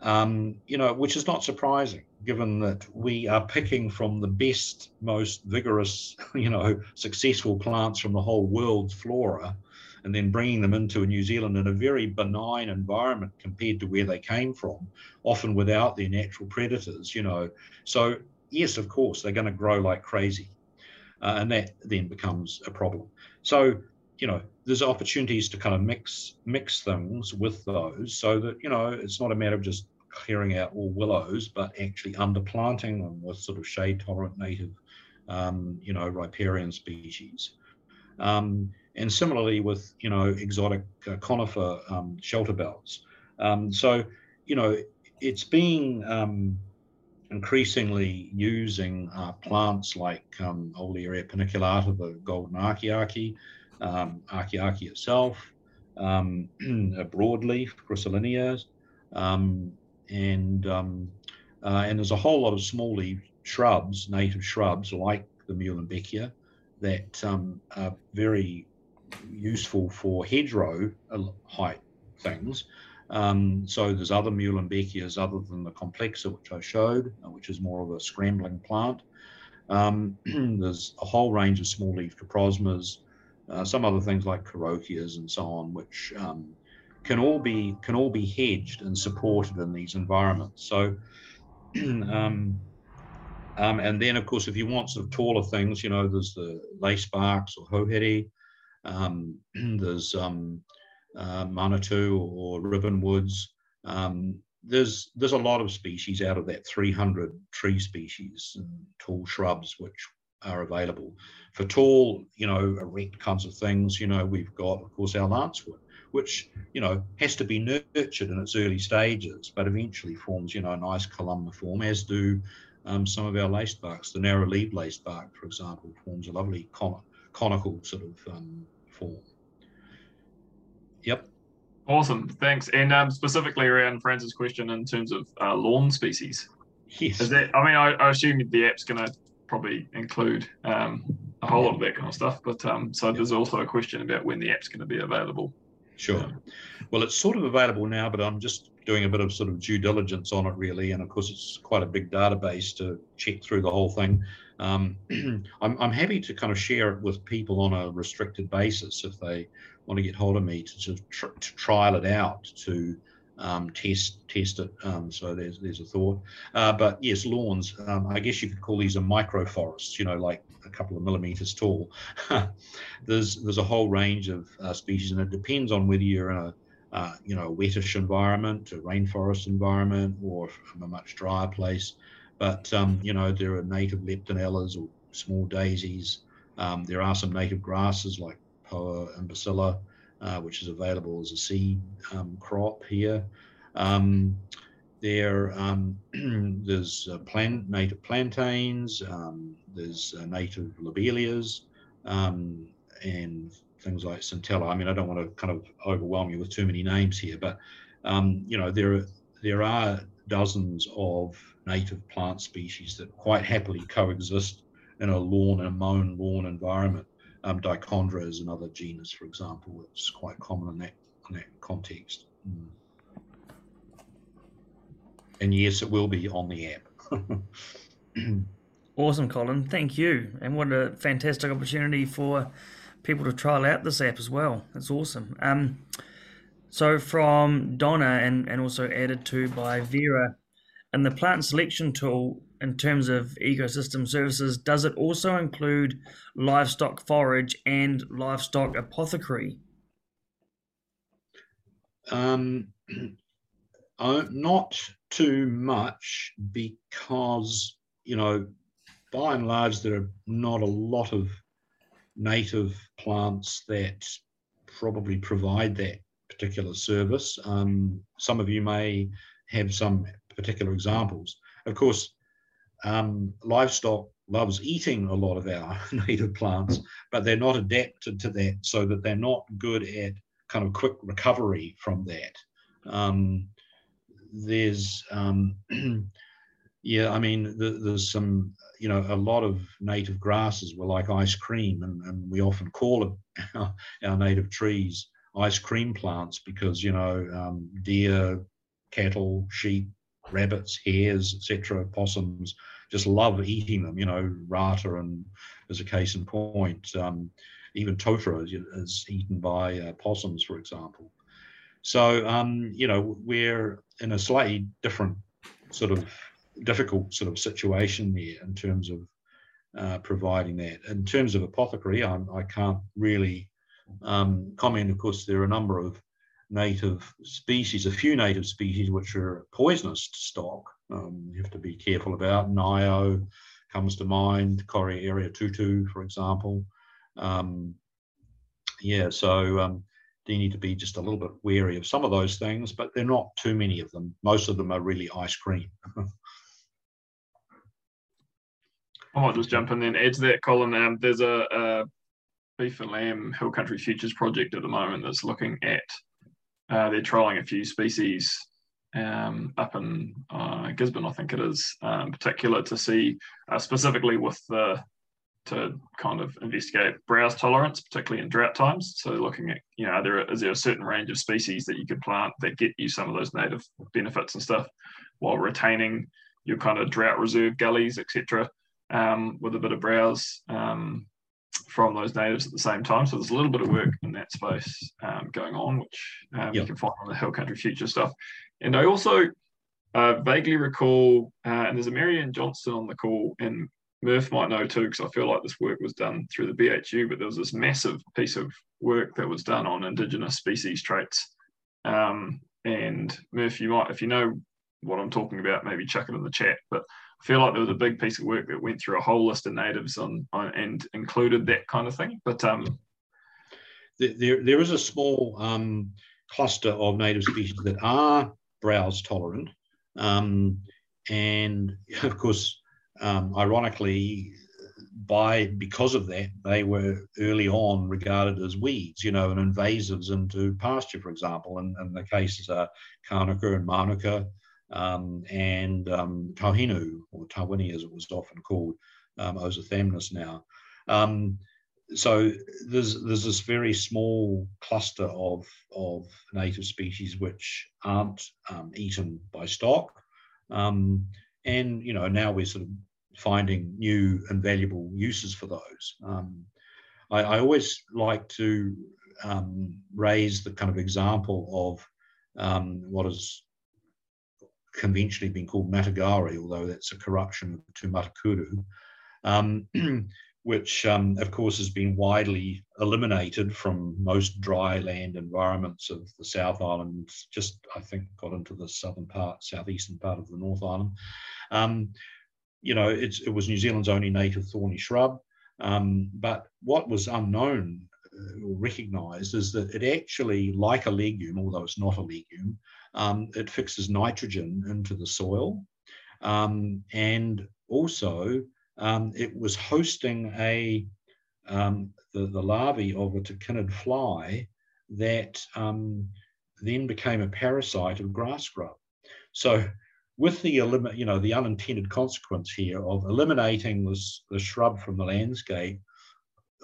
C: Um, you know, which is not surprising given that we are picking from the best, most vigorous, you know, successful plants from the whole world's flora and then bringing them into New Zealand in a very benign environment compared to where they came from, often without their natural predators, you know. So yes, of course, they're going to grow like crazy. Uh, and that then becomes a problem. So, you know, there's opportunities to kind of mix mix things with those so that, you know, it's not a matter of just clearing out all willows, but actually underplanting them with sort of shade tolerant native, um, you know, riparian species. Um, and similarly with, you know, exotic uh, conifer um, shelter belts. Um, so, you know, it's being um, increasingly using uh, plants like um, Olearia paniculata, the golden akeake, um, akeake itself, um, a broadleaf, Griselinias, um, and um, uh, and there's a whole lot of small leaf shrubs, native shrubs like the Muehlenbeckia, that um, are very useful for hedgerow uh, height things. Um, so there's other Muehlenbeckias other than the complexa, which I showed, uh, which is more of a scrambling plant. Um, there's a whole range of small leaf coprosmas, uh, some other things like corokias and so on, which um, can all be can all be hedged and supported in these environments. So, um, um, and then of course, if you want some taller things, you know, there's the lace barks or houhere. Um, there's um, uh, Manatū or ribbon woods. Um, there's there's a lot of species out of that 300 tree species and tall shrubs which are available for tall, you know, erect kinds of things. You know, we've got, of course, our lancewood, which you know has to be nurtured in its early stages, but eventually forms, you know, a nice columnar form, as do um, some of our laced barks. The narrow leaved laced bark, for example, forms a lovely con- conical sort of um, form. Yep.
A: Awesome, thanks. And um, specifically around Francis' question in terms of uh, lawn species,
C: Yes.
A: is that? I mean, I, I assume the app's going to probably include um, a whole lot of that kind of stuff. But um, so there's also a question about when the app's going to be available.
C: Sure. Well, it's sort of available now, but I'm just doing a bit of sort of due diligence on it, really. And of course, it's quite a big database to check through the whole thing. Um, I'm, I'm happy to kind of share it with people on a restricted basis if they want to get hold of me to, to, tr- to trial it out to um, test test it. Um, so there's there's a thought. Uh, but yes, lawns. Um, I guess you could call these a micro forest. You know, like a couple of millimeters tall. there's there's a whole range of uh, species, and it depends on whether you're in a uh, you know a wettish environment, a rainforest environment, or a much drier place. But um, you know there are native leptinellas or small daisies. Um, there are some native grasses like and bacilla uh, which is available as a seed um, crop here. Um, there, um, there's uh, plant, native plantains, um, there's uh, native lobelias, um, and things like centella. I mean, I don't want to kind of overwhelm you with too many names here, but you know, there are, there are dozens of native plant species that quite happily coexist in a lawn and mown lawn environment. Um, Dichondra is another genus, for example, that's quite common in that, in that context. Mm. And yes, it will be on the app.
B: Awesome, Colin. Thank you. And what a fantastic opportunity for people to trial out this app as well. That's awesome. Um, so from Donna and, and also added to by Vera, and the plant selection tool in terms of ecosystem services, does it also include livestock forage and livestock apothecary?
C: Um, uh, not too much because, you know, by and large, there are not a lot of native plants that probably provide that particular service. Um, some of you may have some particular examples. Of course, um, livestock loves eating a lot of our native plants, but they're not adapted to that, so that they're not good at kind of quick recovery from that. Um, there's, um, yeah, I mean, the, there's some, you know, a lot of native grasses were like ice cream, and, and we often call our, our native trees ice cream plants because, you know, um, deer, cattle, sheep, rabbits, hares, etc., possums, just love eating them. You know, rata and as a case in point, um, even totara is, is eaten by uh, possums, for example. So um, you know, we're in a slightly different sort of difficult sort of situation there in terms of uh, providing that. In terms of apothecary, I'm, I can not really um, comment. Of course, there are a number of native species, a few native species which are poisonous to stock. Um, you have to be careful about. Ngaio comes to mind, Coriaria tutu, for example. Um, yeah, so um, you need to be just a little bit wary of some of those things, but they're not too many of them. Most of them are really ice cream.
A: I might just jump in and add to that, Colin. Um, there's a, a beef and lamb hill country futures project at the moment that's looking at uh, they're trialing a few species um, up in uh, Gisborne, I think it is, um, particular to see uh, specifically with the to kind of investigate browse tolerance, particularly in drought times. So looking at, you know, there is there a certain range of species that you could plant that get you some of those native benefits and stuff, while retaining your kind of drought reserve gullies, etc., um, with a bit of browse um, from those natives at the same time. So there's a little bit of work in that space um, going on, which um, yep. you can find on the Hill Country Future stuff. And I also uh, vaguely recall, uh, and there's a Marianne Johnson on the call, and Murph might know too, because I feel like this work was done through the BHU, but there was this massive piece of work that was done on Indigenous species traits. Um, and Murph, you might, if you know what I'm talking about, maybe chuck it in the chat. But I feel like there was a big piece of work that went through a whole list of natives on, on and included that kind of thing. But um,
C: there, there is a small um, cluster of native species that are browse tolerant. Um, and of course, um, ironically, by because of that, they were early on regarded as weeds, you know, and invasives into pasture, for example. And, and the cases are Kānuka and Mānuka um, and um, Tauhinu, or Tawini as it was often called, um, Ozothamnus now. Um, so there's there's this very small cluster of of native species which aren't um, eaten by stock, um, and you know now we're sort of finding new and valuable uses for those. Um, I, I, always like to um, raise the kind of example of um, what has conventionally been called matagouri, although that's a corruption of tūmatakuru, um, which um, of course has been widely eliminated from most dry land environments of the South Island, just I think got into the southern part, southeastern part of the North Island. Um, you know, it was New Zealand's only native thorny shrub. Um, but what was unknown uh, or recognised is that it actually, like a legume, although it's not a legume, um, it fixes nitrogen into the soil. Um, and also, um, it was hosting a um, the, the larvae of a tachinid fly that um, then became a parasite of grass grub. So with the you know the unintended consequence here of eliminating this the shrub from the landscape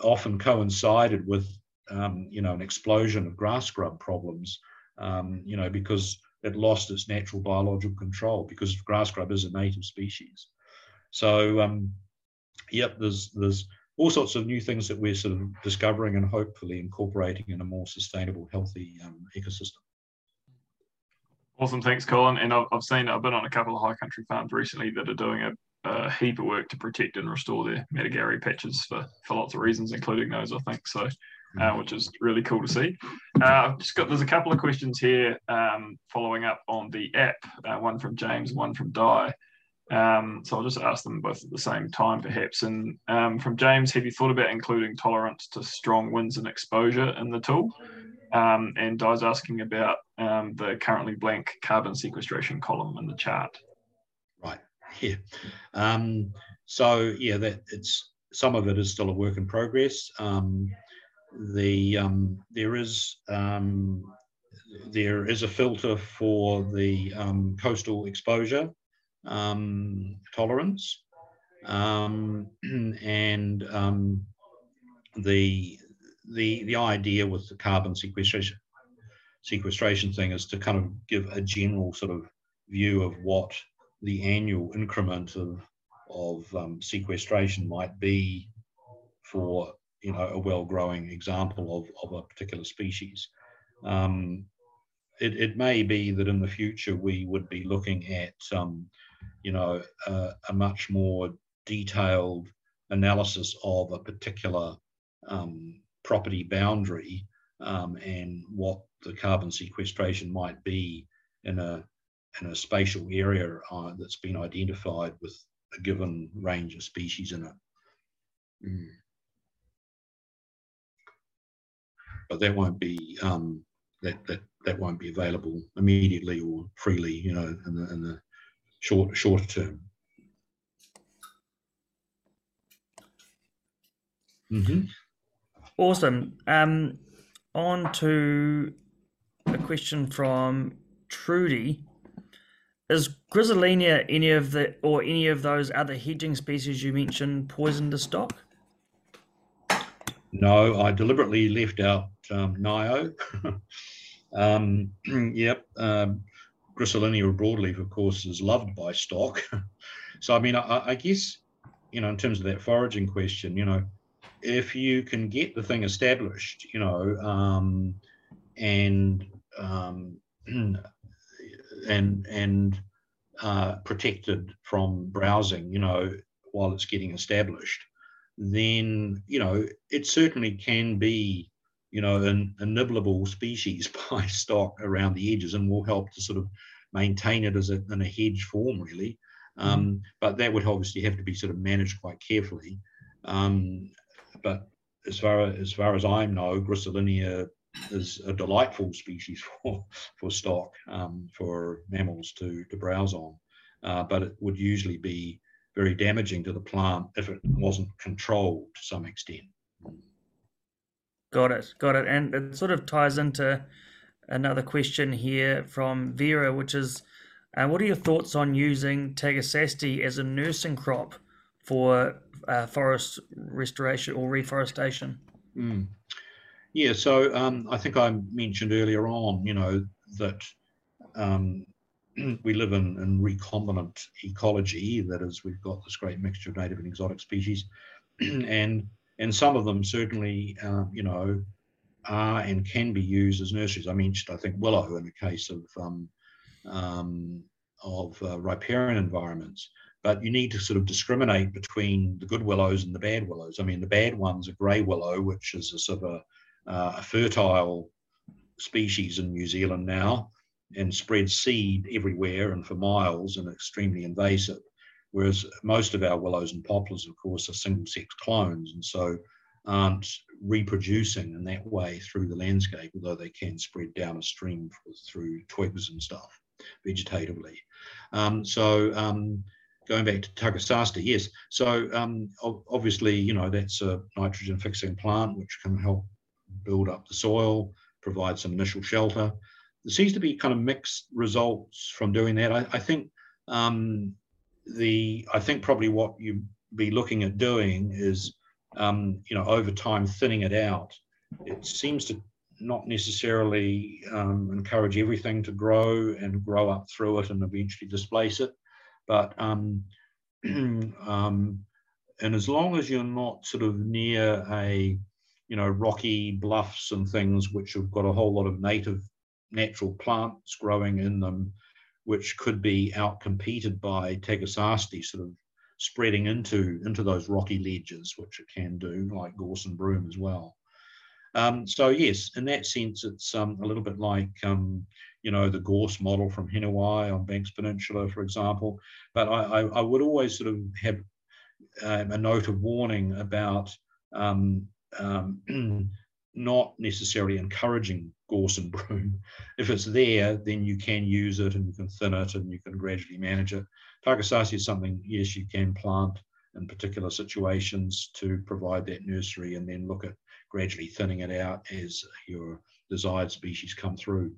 C: often coincided with um, you know an explosion of grass grub problems um, you know because it lost its natural biological control because grass grub is a native species so um, yep there's there's all sorts of new things that we're sort of discovering and hopefully incorporating in a more sustainable healthy um, ecosystem
A: Awesome, thanks, Colin. And I've, I've seen I've been on a couple of high country farms recently that are doing a, a heap of work to protect and restore their Matagouri patches for, for lots of reasons, including those, I think. So, uh, which is really cool to see. Uh, I've just got there's a couple of questions here um, following up on the app. Uh, one from James, one from Di. Um, so I'll just ask them both at the same time, perhaps. And um, from James, have you thought about including tolerance to strong winds and exposure in the tool? Um, and Di's asking about um, the currently blank carbon sequestration column in the chart.
C: Right. Yeah. Um, so yeah, that it's some of it is still a work in progress. Um, the um, there is um, there is a filter for the coastal exposure tolerance, and the the the idea with the carbon sequestration sequestration thing is to kind of give a general sort of view of what the annual increment of of um, sequestration might be for you know a well-growing example of, of a particular species. Um, it, it may be that in the future we would be looking at um, you know a, a, much more detailed analysis of a particular um, property boundary um, and what the carbon sequestration might be in a in a spatial area uh, that's been identified with a given range of species in it. Mm. But that won't be um, that that that won't be available immediately or freely, you know, in the in the short shorter term.
B: Mm-hmm. Awesome. Um, on to a question from Trudy. Is Griselinia any of the or any of those other hedging species you mentioned poisoned to stock?
C: No, I deliberately left out um, Ngaio. um, yep, um, Griselinia broadleaf, of course, is loved by stock. so, I mean, I, I guess you know, in terms of that foraging question, you know, if you can get the thing established, you know, um, and um, and and uh, protected from browsing, you know, while it's getting established, then you know it certainly can be, you know, an, a nibblable species by stock around the edges, and will help to sort of maintain it as a, in a hedge form, really. Um, but that would obviously have to be sort of managed quite carefully. Um, but as far as, as far as I know, Griselinia is a delightful species for for stock um, for mammals to to browse on, uh, but it would usually be very damaging to the plant if it wasn't controlled to some extent.
B: Got it, got it, and it sort of ties into another question here from Vera, which is, uh, what are your thoughts on using Tagasaste as a nursing crop for uh, forest restoration or reforestation?
C: Mm. Yeah, so um, I think I mentioned earlier on, you know, that um, we live in, in recombinant ecology. That is, we've got this great mixture of native and exotic species, and and some of them certainly, uh, you know, are and can be used as nurseries. I mentioned, I think, willow in the case of um, um, of uh, riparian environments. But you need to sort of discriminate between the good willows and the bad willows. I mean, the bad ones are grey willow, which is a sort of a, uh, a fertile species in New Zealand now and spreads seed everywhere and for miles and extremely invasive. Whereas most of our willows and poplars, of course, are single sex clones and so aren't reproducing in that way through the landscape, although they can spread down a stream through twigs and stuff vegetatively. Um, so um, going back to Tagasaste, yes. So um, obviously, you know, that's a nitrogen fixing plant which can help build up the soil, provide some initial shelter. There seems to be kind of mixed results from doing that. I, I think um, the I think probably what you be looking at doing is um, you know over time thinning it out. It seems to not necessarily um, encourage everything to grow and grow up through it and eventually displace it. But um, um, and as long as you're not sort of near a, you know, rocky bluffs and things which have got a whole lot of native natural plants growing in them, which could be outcompeted by Tagasaste sort of spreading into into those rocky ledges, which it can do, like gorse and broom as well. Um, so yes, in that sense, it's um, a little bit like um, you know, the Gorse model from Hinewai on Banks Peninsula, for example. But I, I, I would always sort of have um, a note of warning about um, um, not necessarily encouraging gorse and broom. If it's there, then you can use it and you can thin it and you can gradually manage it. Tagasaste is something, yes, you can plant in particular situations to provide that nursery and then look at gradually thinning it out as your desired species come through.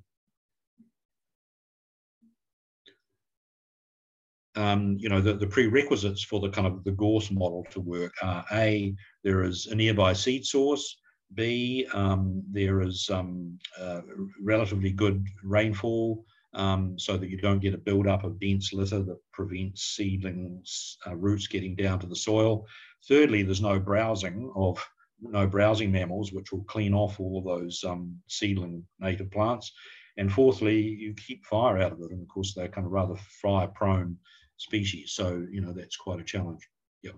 C: um, you know, the, the prerequisites for the kind of the Gorse model to work are A, there is a nearby seed source, B, um, there is um, uh, relatively good rainfall um, so that you don't get a buildup of dense litter that prevents seedlings uh, roots getting down to the soil. Thirdly, there's no browsing of no browsing mammals, which will clean off all of those um, seedling native plants. And fourthly, you keep fire out of it. And of course, they're kind of rather fire prone species. So, you know, that's quite a challenge. Yeah.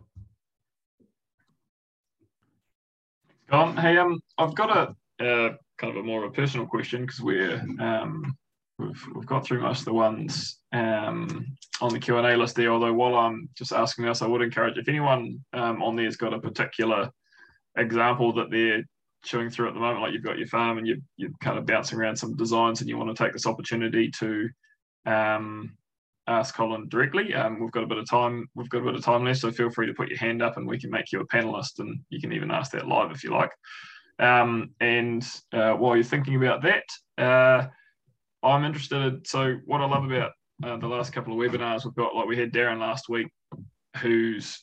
A: Hey, um, I've got a uh, kind of a more of a personal question because we're um, we've we've got through most of the ones um, on the Q and A list there. Although while I'm just asking this, I would encourage if anyone um, on there's got a particular example that they're chewing through at the moment, like you've got your farm and you're, you're kind of bouncing around some designs, and you want to take this opportunity to um, ask Colin directly. Um, we've got a bit of time. We've got a bit of time left, so feel free to put your hand up, and we can make you a panelist, and you can even ask that live if you like. Um, and uh, while you're thinking about that, uh, I'm interested. So, what I love about uh, the last couple of webinars we've got, like we had Darren last week, who's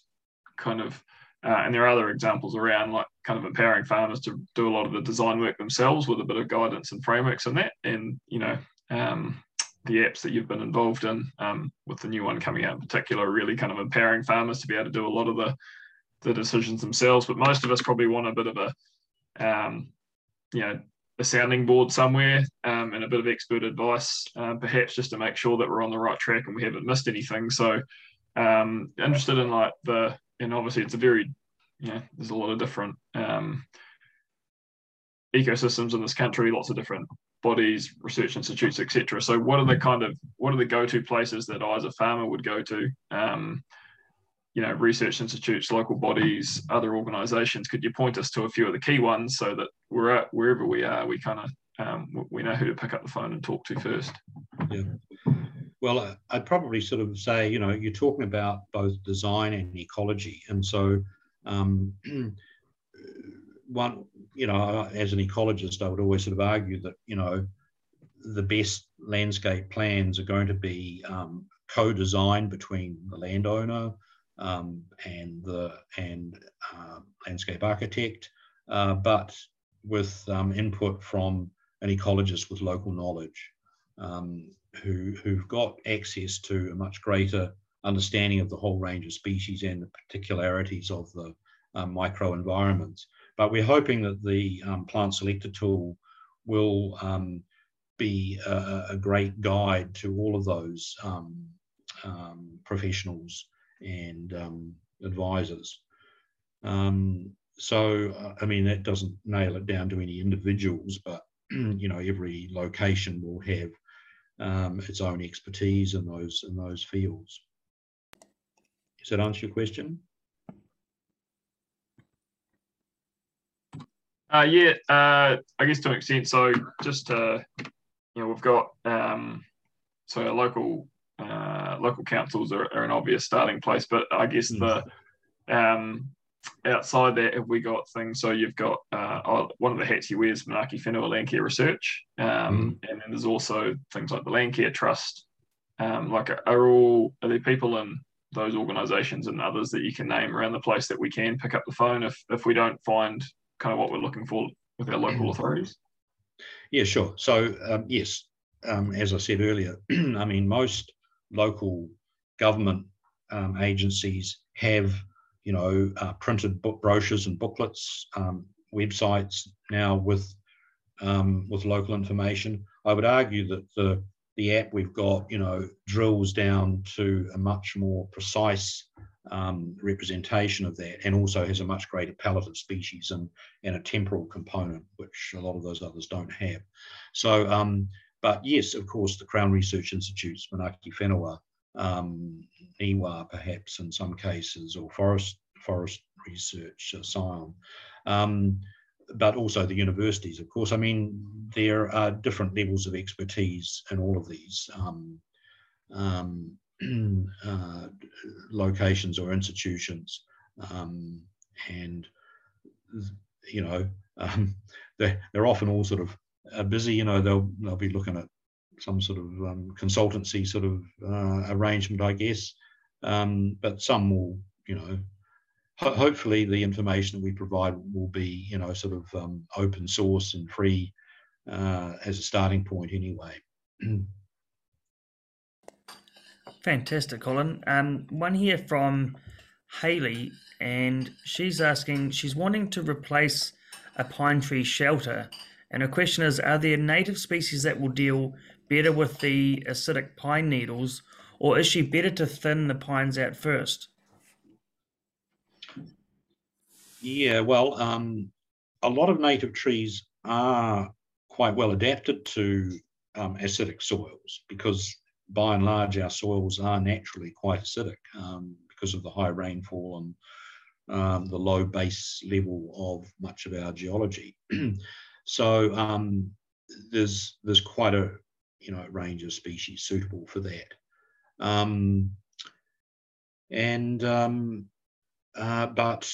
A: kind of, uh, and there are other examples around, like kind of empowering farmers to do a lot of the design work themselves with a bit of guidance and frameworks in that, and you know. Um, the apps that you've been involved in, um, with the new one coming out in particular, really kind of empowering farmers to be able to do a lot of the the decisions themselves. But most of us probably want a bit of a, um, you know, a sounding board somewhere um, and a bit of expert advice, uh, perhaps just to make sure that we're on the right track and we haven't missed anything. So, um, interested in like the, and obviously it's a very, you know, there's a lot of different um, ecosystems in this country, lots of different bodies, research institutes, etc. So, what are the kind of what are the go-to places that I, as a farmer, would go to? Um, you know, research institutes, local bodies, other organisations. Could you point us to a few of the key ones so that we're at wherever we are, we kind of um, we know who to pick up the phone and talk to first.
C: Yeah. Well, I'd probably sort of say, you know, you're talking about both design and ecology, and so um, one, you know, as an ecologist, I would always sort of argue that, you know, the best landscape plans are going to be um, co-designed between the landowner um, and the and uh, landscape architect, uh, but with um, input from an ecologist with local knowledge um, who, who've got access to a much greater understanding of the whole range of species and the particularities of the um, microenvironments. But we're hoping that the um, plant selector tool will um, be a, a, great guide to all of those um, um, professionals and um, advisors. so, uh, I mean, that doesn't nail it down to any individuals, but you know, every location will have um, its own expertise in those in those fields. Does that answer your question?
A: Uh, yeah, uh, I guess to an extent. So just uh, you know, we've got um, so local uh, local councils are, are, an obvious starting place, but I guess mm. the um, outside that, have we got things? So you've got uh, oh, one of the hats you wear is Manaaki Whenua Landcare Research, um, mm. and then there's also things like the Landcare Trust. Um, like, are all are there people in those organisations and others that you can name around the place that we can pick up the phone if if we don't find kind of what we're looking for with our local authorities?
C: Yeah, sure. So um, yes, um, as I said earlier, I mean most local government um, agencies have you know, uh, printed book brochures and booklets, um, websites now with um, with local information. I would argue that the the app we've got, you know, drills down to a much more precise um, representation of that, and also has a much greater palette of species and and a temporal component, which a lot of those others don't have. So, um, but yes, of course, the Crown Research Institute's Manaaki Whenua um, NIWA perhaps in some cases, or forest forest research, uh, um, but also the universities, of course. I mean, there are different levels of expertise in all of these um, um, uh, locations or institutions, um, and you know, um, they're, they're often all sort of uh, busy. You know, they'll they'll be looking at some sort of um, consultancy sort of uh, arrangement, I guess. Um, but some will, you know, ho- hopefully the information that we provide will be, you know, sort of um, open source and free uh, as a starting point, anyway.
B: Fantastic, Colin. Um, one here from Haley, and she's asking, she's wanting to replace a pine tree shelter. And her question is Are there native species that will deal better with the acidic pine needles, or is she better to thin the pines out first?
C: Yeah, well, um, a lot of native trees are quite well adapted to um, acidic soils because by and large our soils are naturally quite acidic um, because of the high rainfall and um, the low base level of much of our geology. so um, there's there's quite a you know range of species suitable for that. Um, and um, uh, but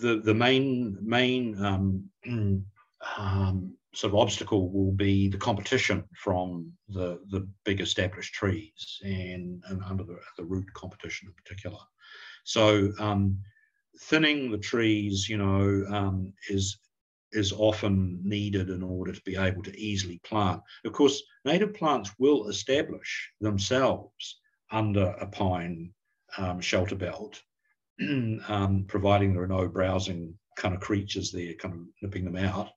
C: the the main main um, um, sort of obstacle will be the competition from the the big established trees and, and under the, the root competition in particular. So um, thinning the trees, you know, um, is is often needed in order to be able to easily plant. Of course, native plants will establish themselves under a pine um, shelter belt, um, providing there are no browsing kind of creatures there, kind of nipping them out,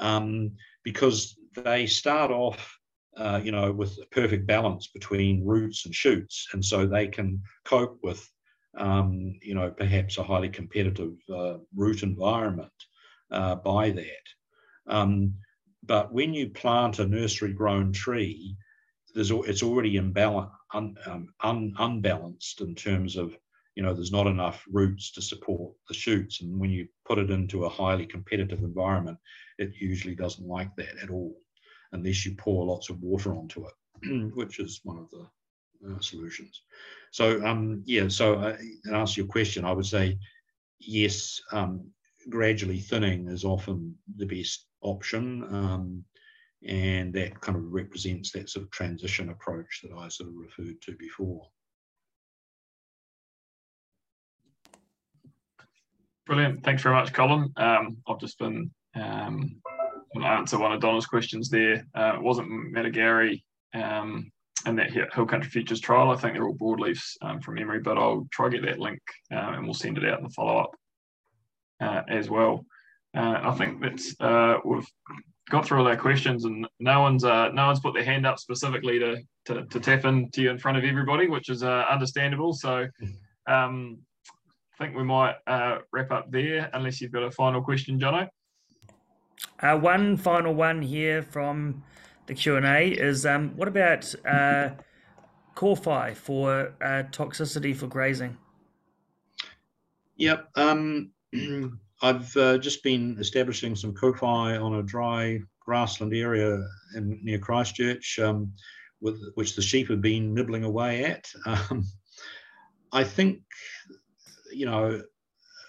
C: um, because they start off. Uh, you know, with a perfect balance between roots and shoots, and so they can cope with, um, you know, perhaps a highly competitive uh, root environment uh, by that. Um, but when you plant a nursery grown tree, there's it's already imbalanced, un, um, un, unbalanced in terms of you know there's not enough roots to support the shoots, and when you put it into a highly competitive environment, it usually doesn't like that at all, unless you pour lots of water onto it, which is one of the uh, solutions. So um, yeah, so uh, to answer your question, I would say yes. Um, gradually thinning is often the best option. Um, and that kind of represents that sort of transition approach that I sort of referred to before.
A: Brilliant. Thanks very much, Colin. Um, I've just been um, going to answer one of Donna's questions there. Uh, it wasn't Matagouri um, and that Hill Country Futures trial. I think they're all broadleafs um, from memory, but I'll try get that link uh, and we'll send it out in the follow up uh, as well. Uh, I think that's uh, we've got through all our questions, and no one's uh, no one's put their hand up specifically to, to, to tap into you in front of everybody, which is uh, understandable. So um, I think we might uh, wrap up there, unless you've got a final question, Jono.
B: Uh, one final one here from the Q and A is um, what about uh, Kowhai for uh, toxicity for grazing?
C: Yep. Um, I've uh, just been establishing some kowhai on a dry grassland area in, near Christchurch, um, with which the sheep have been nibbling away at. Um, I think, you know,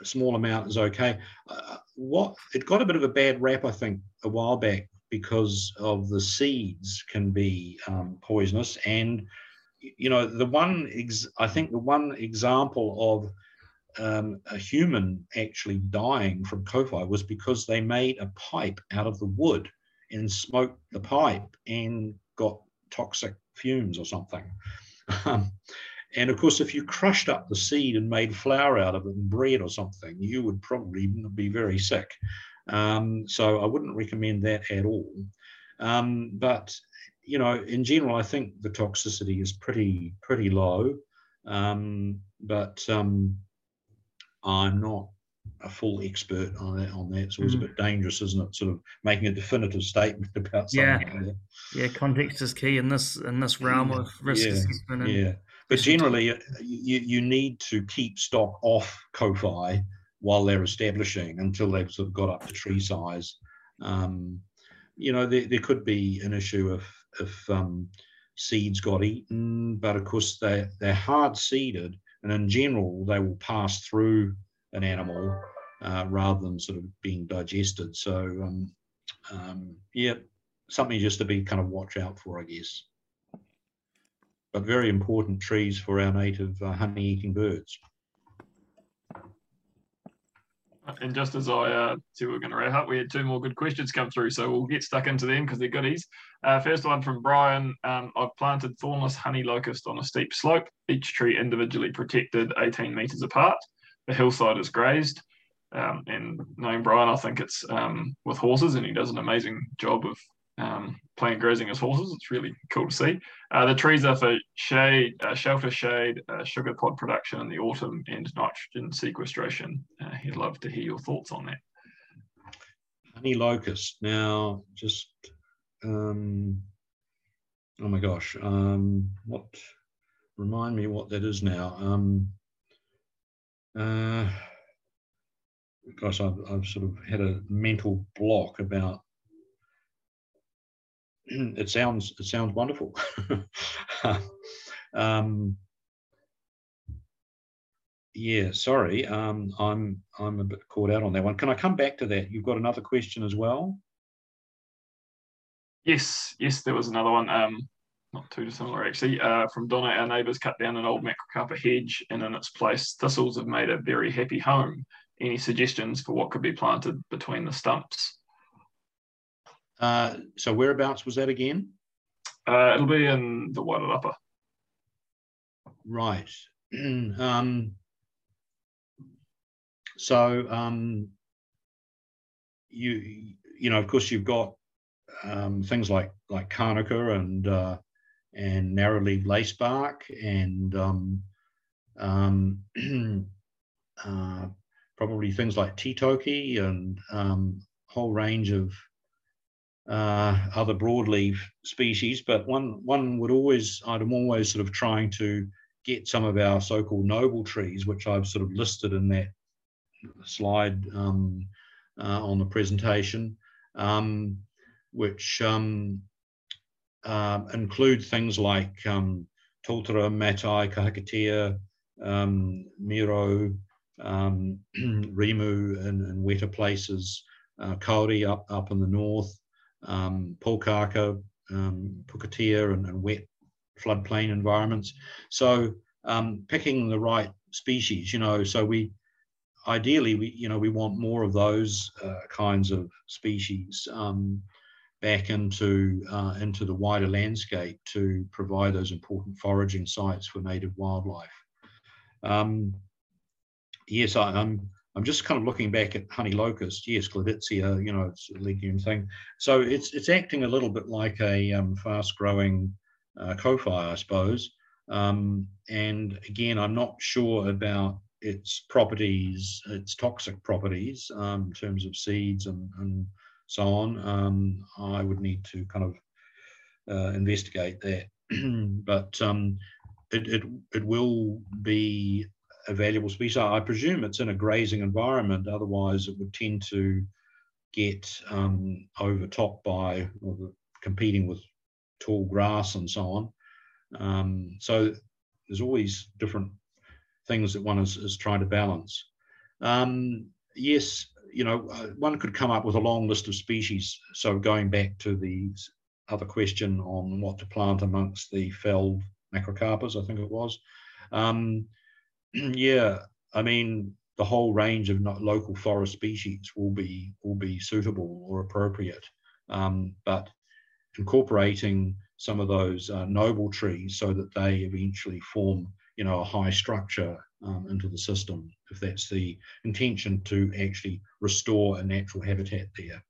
C: a small amount is okay. Uh, what it got a bit of a bad rap, I think, a while back because of the seeds can be um, poisonous, and you know, the one ex- I think the one example of um, a human actually dying from kowhai was because they made a pipe out of the wood and smoked the pipe and got toxic fumes or something. Um, and of course, if you crushed up the seed and made flour out of it and bread or something, you would probably be very sick. Um, so I wouldn't recommend that at all. Um, but you know, in general, I think the toxicity is pretty pretty low. Um, but um, I'm not a full expert on that. On that, so it's mm. a bit dangerous, isn't it? Sort of making a definitive statement about something.
B: Yeah, yeah. Context is key in this in this realm yeah. of risk
C: yeah.
B: assessment.
C: yeah, but generally, uh, you you need to keep stock off kowhai while they're establishing until they've sort of got up to tree size. Um, you know, there, there could be an issue if if um, seeds got eaten, but of course they they're hard seeded and in general, they will pass through an animal uh, rather than sort of being digested. So, um, um, yeah, something just to be kind of watch out for, I guess. But very important trees for our native uh, honey-eating birds.
A: And just as I uh, said we are going to wrap up, we had two more good questions come through, so we'll get stuck into them because they're goodies. Uh, first one from Brian um, I've planted thornless honey locust on a steep slope, each tree individually protected 18 metres apart. The hillside is grazed. Um, and knowing Brian, I think it's um, with horses, and he does an amazing job of um, playing grazing as horses. It's really cool to see. Uh, the trees are for shade, uh, shelter shade, uh, sugar pod production in the autumn, and nitrogen sequestration. Uh, he'd love to hear your thoughts on that.
C: Honey locust. Now, just um, oh my gosh, um, what? Remind me what that is now. Um, uh, gosh, I've, I've sort of had a mental block about it sounds it sounds wonderful. um, yeah, sorry, um, I'm I'm a bit caught out on that one. Can I come back to that? You've got another question as well.
A: Yes, yes, there was another one. Um, not too dissimilar actually. Uh, from Donna, our neighbours cut down an old macrocarpa hedge, and in its place, thistles have made a very happy home. Any suggestions for what could be planted between the stumps?
C: Uh, so whereabouts was that again?
A: Uh, it'll be in the Wairarapa. Upper.
C: Right. um, so um, you you know of course you've got um, things like like Kānuka and uh, and narrow leaf lacebark and um, um, uh, probably things like Tītoki and um, whole range of uh, other broadleaf species, but one one would always I'm always sort of trying to get some of our so-called noble trees, which I've sort of listed in that slide um, uh, on the presentation, um, which um, uh, include things like um, Totara, Matai, Kahikatea, um, Miro, um, Rimu in, wetter places, uh, Kauri up, up in the north, um, Pōkākā, um, and, and wet floodplain environments. So um, picking the right species, you know, so we ideally we you know we want more of those uh, kinds of species um, back into uh, into the wider landscape to provide those important foraging sites for native wildlife. Um, yes, I, am I'm, just kind of looking back at honey locust. Yes, Gleditsia, you know, it's a legume thing. So it's it's acting a little bit like a um, fast growing uh, I suppose. Um, and again, I'm not sure about its properties, its toxic properties um, in terms of seeds and, and so on. Um, I would need to kind of uh, investigate that. but um, it, it, it will be a valuable species. I presume it's in a grazing environment, otherwise it would tend to get um, overtopped by competing with tall grass and so on. Um, so there's always different things that one is, is trying to balance. Um, yes, you know, uh, one could come up with a long list of species. So going back to the other question on what to plant amongst the felled macrocarpus, I think it was. Um, yeah, I mean, the whole range of local forest species will be will be suitable or appropriate, um, but incorporating some of those uh, noble trees so that they eventually form, you know, a high structure um, into the system, if that's the intention to actually restore a natural habitat there.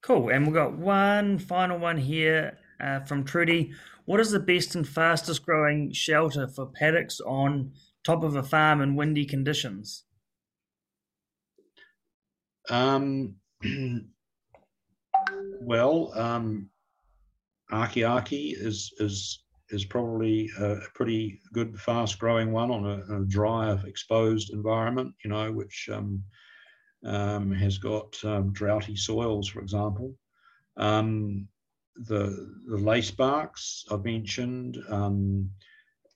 B: Cool, and we've got one final one here uh, from Trudy. What is the best and fastest growing shelter for paddocks on top of a farm in windy conditions?
C: Um, well, um, Akeake is is is probably a, pretty good, fast growing one on a, a drier, exposed environment. You know, which um, um, has got um, droughty soils, for example. Um, the the lace barks I've mentioned. Um,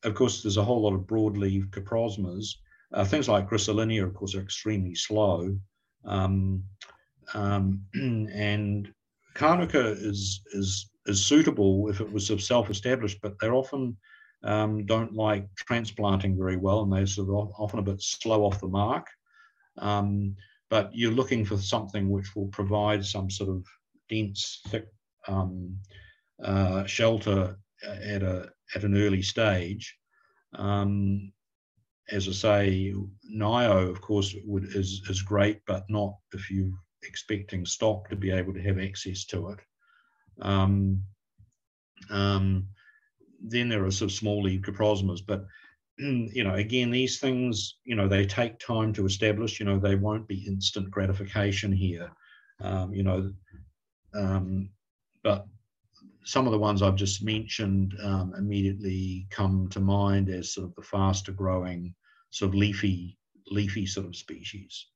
C: of course, there's a whole lot of broadleaf coprosmas. Uh, things like Griselinia, of course, are extremely slow. Um, um, and Kānuka is is is suitable if it was self-established, but they're often um, don't like transplanting very well, and they're sort of often a bit slow off the mark. Um, but you're looking for something which will provide some sort of dense, thick um, uh, shelter at a at an early stage. Um, as I say, Ngaio, of course, would, is is great, but not if you're expecting stock to be able to have access to it. Um, um, then there are of small leaf coprosmas, but you know, again, these things, you know, they take time to establish. You know, they won't be instant gratification here. Um, you know, um, but some of the ones I've just mentioned um, immediately come to mind as sort of the faster growing sort of leafy, leafy sort of species.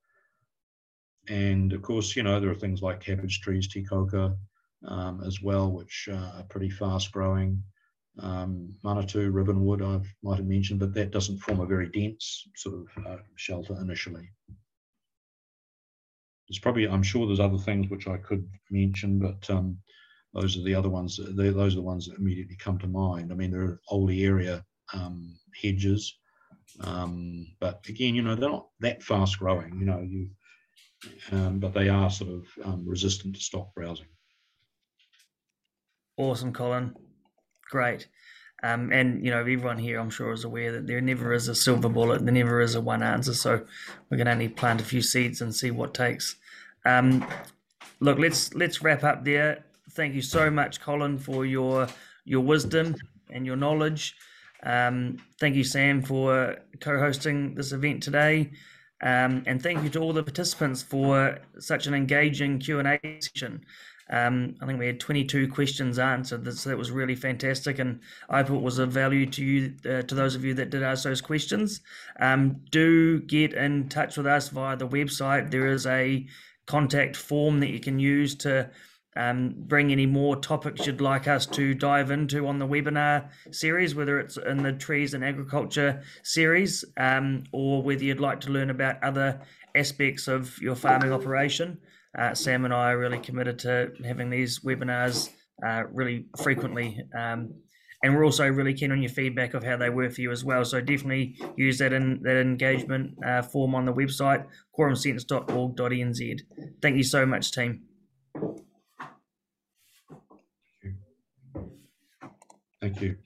C: And of course, you know, there are things like cabbage trees, Tī Kōuka, um, as well, which uh, are pretty fast growing. Um, Manatū, ribbonwood, I might have mentioned, but that doesn't form a very dense sort of uh, shelter initially. There's probably, I'm sure there's other things which I could mention, but um, those are the other ones. Those are the ones that immediately come to mind. I mean, there are Olearia um, hedges, um, but again, you know, they're not that fast growing. You know, you, um, but they are sort of um, resistant to stock browsing.
B: Awesome, Colin. Great. Um, and you know, everyone here, I'm sure, is aware that there never is a silver bullet. There never is a one answer. So we're going to only plant a few seeds and see what takes. Um, look, let's let's wrap up there. Thank you so much, Colin, for your your wisdom and your knowledge. Um, thank you, Sam, for co-hosting this event today. Um, and thank you to all the participants for such an engaging Q&A session. Um, I think we had 22 questions answered, so that was really fantastic, and I it was of value to you, uh, to those of you that did ask those questions. Um, do get in touch with us via the website. There is a contact form that you can use to um, bring any more topics you'd like us to dive into on the webinar series, whether it's in the trees and agriculture series um, or whether you'd like to learn about other aspects of your farming operation. Uh, Sam and I are really committed to having these webinars uh, really frequently. Um, and we're also really keen on your feedback of how they were for you as well. So definitely use that in that engagement uh, form on the website, quorumsense.org.nz. Thank you so much, team.
C: Thank you.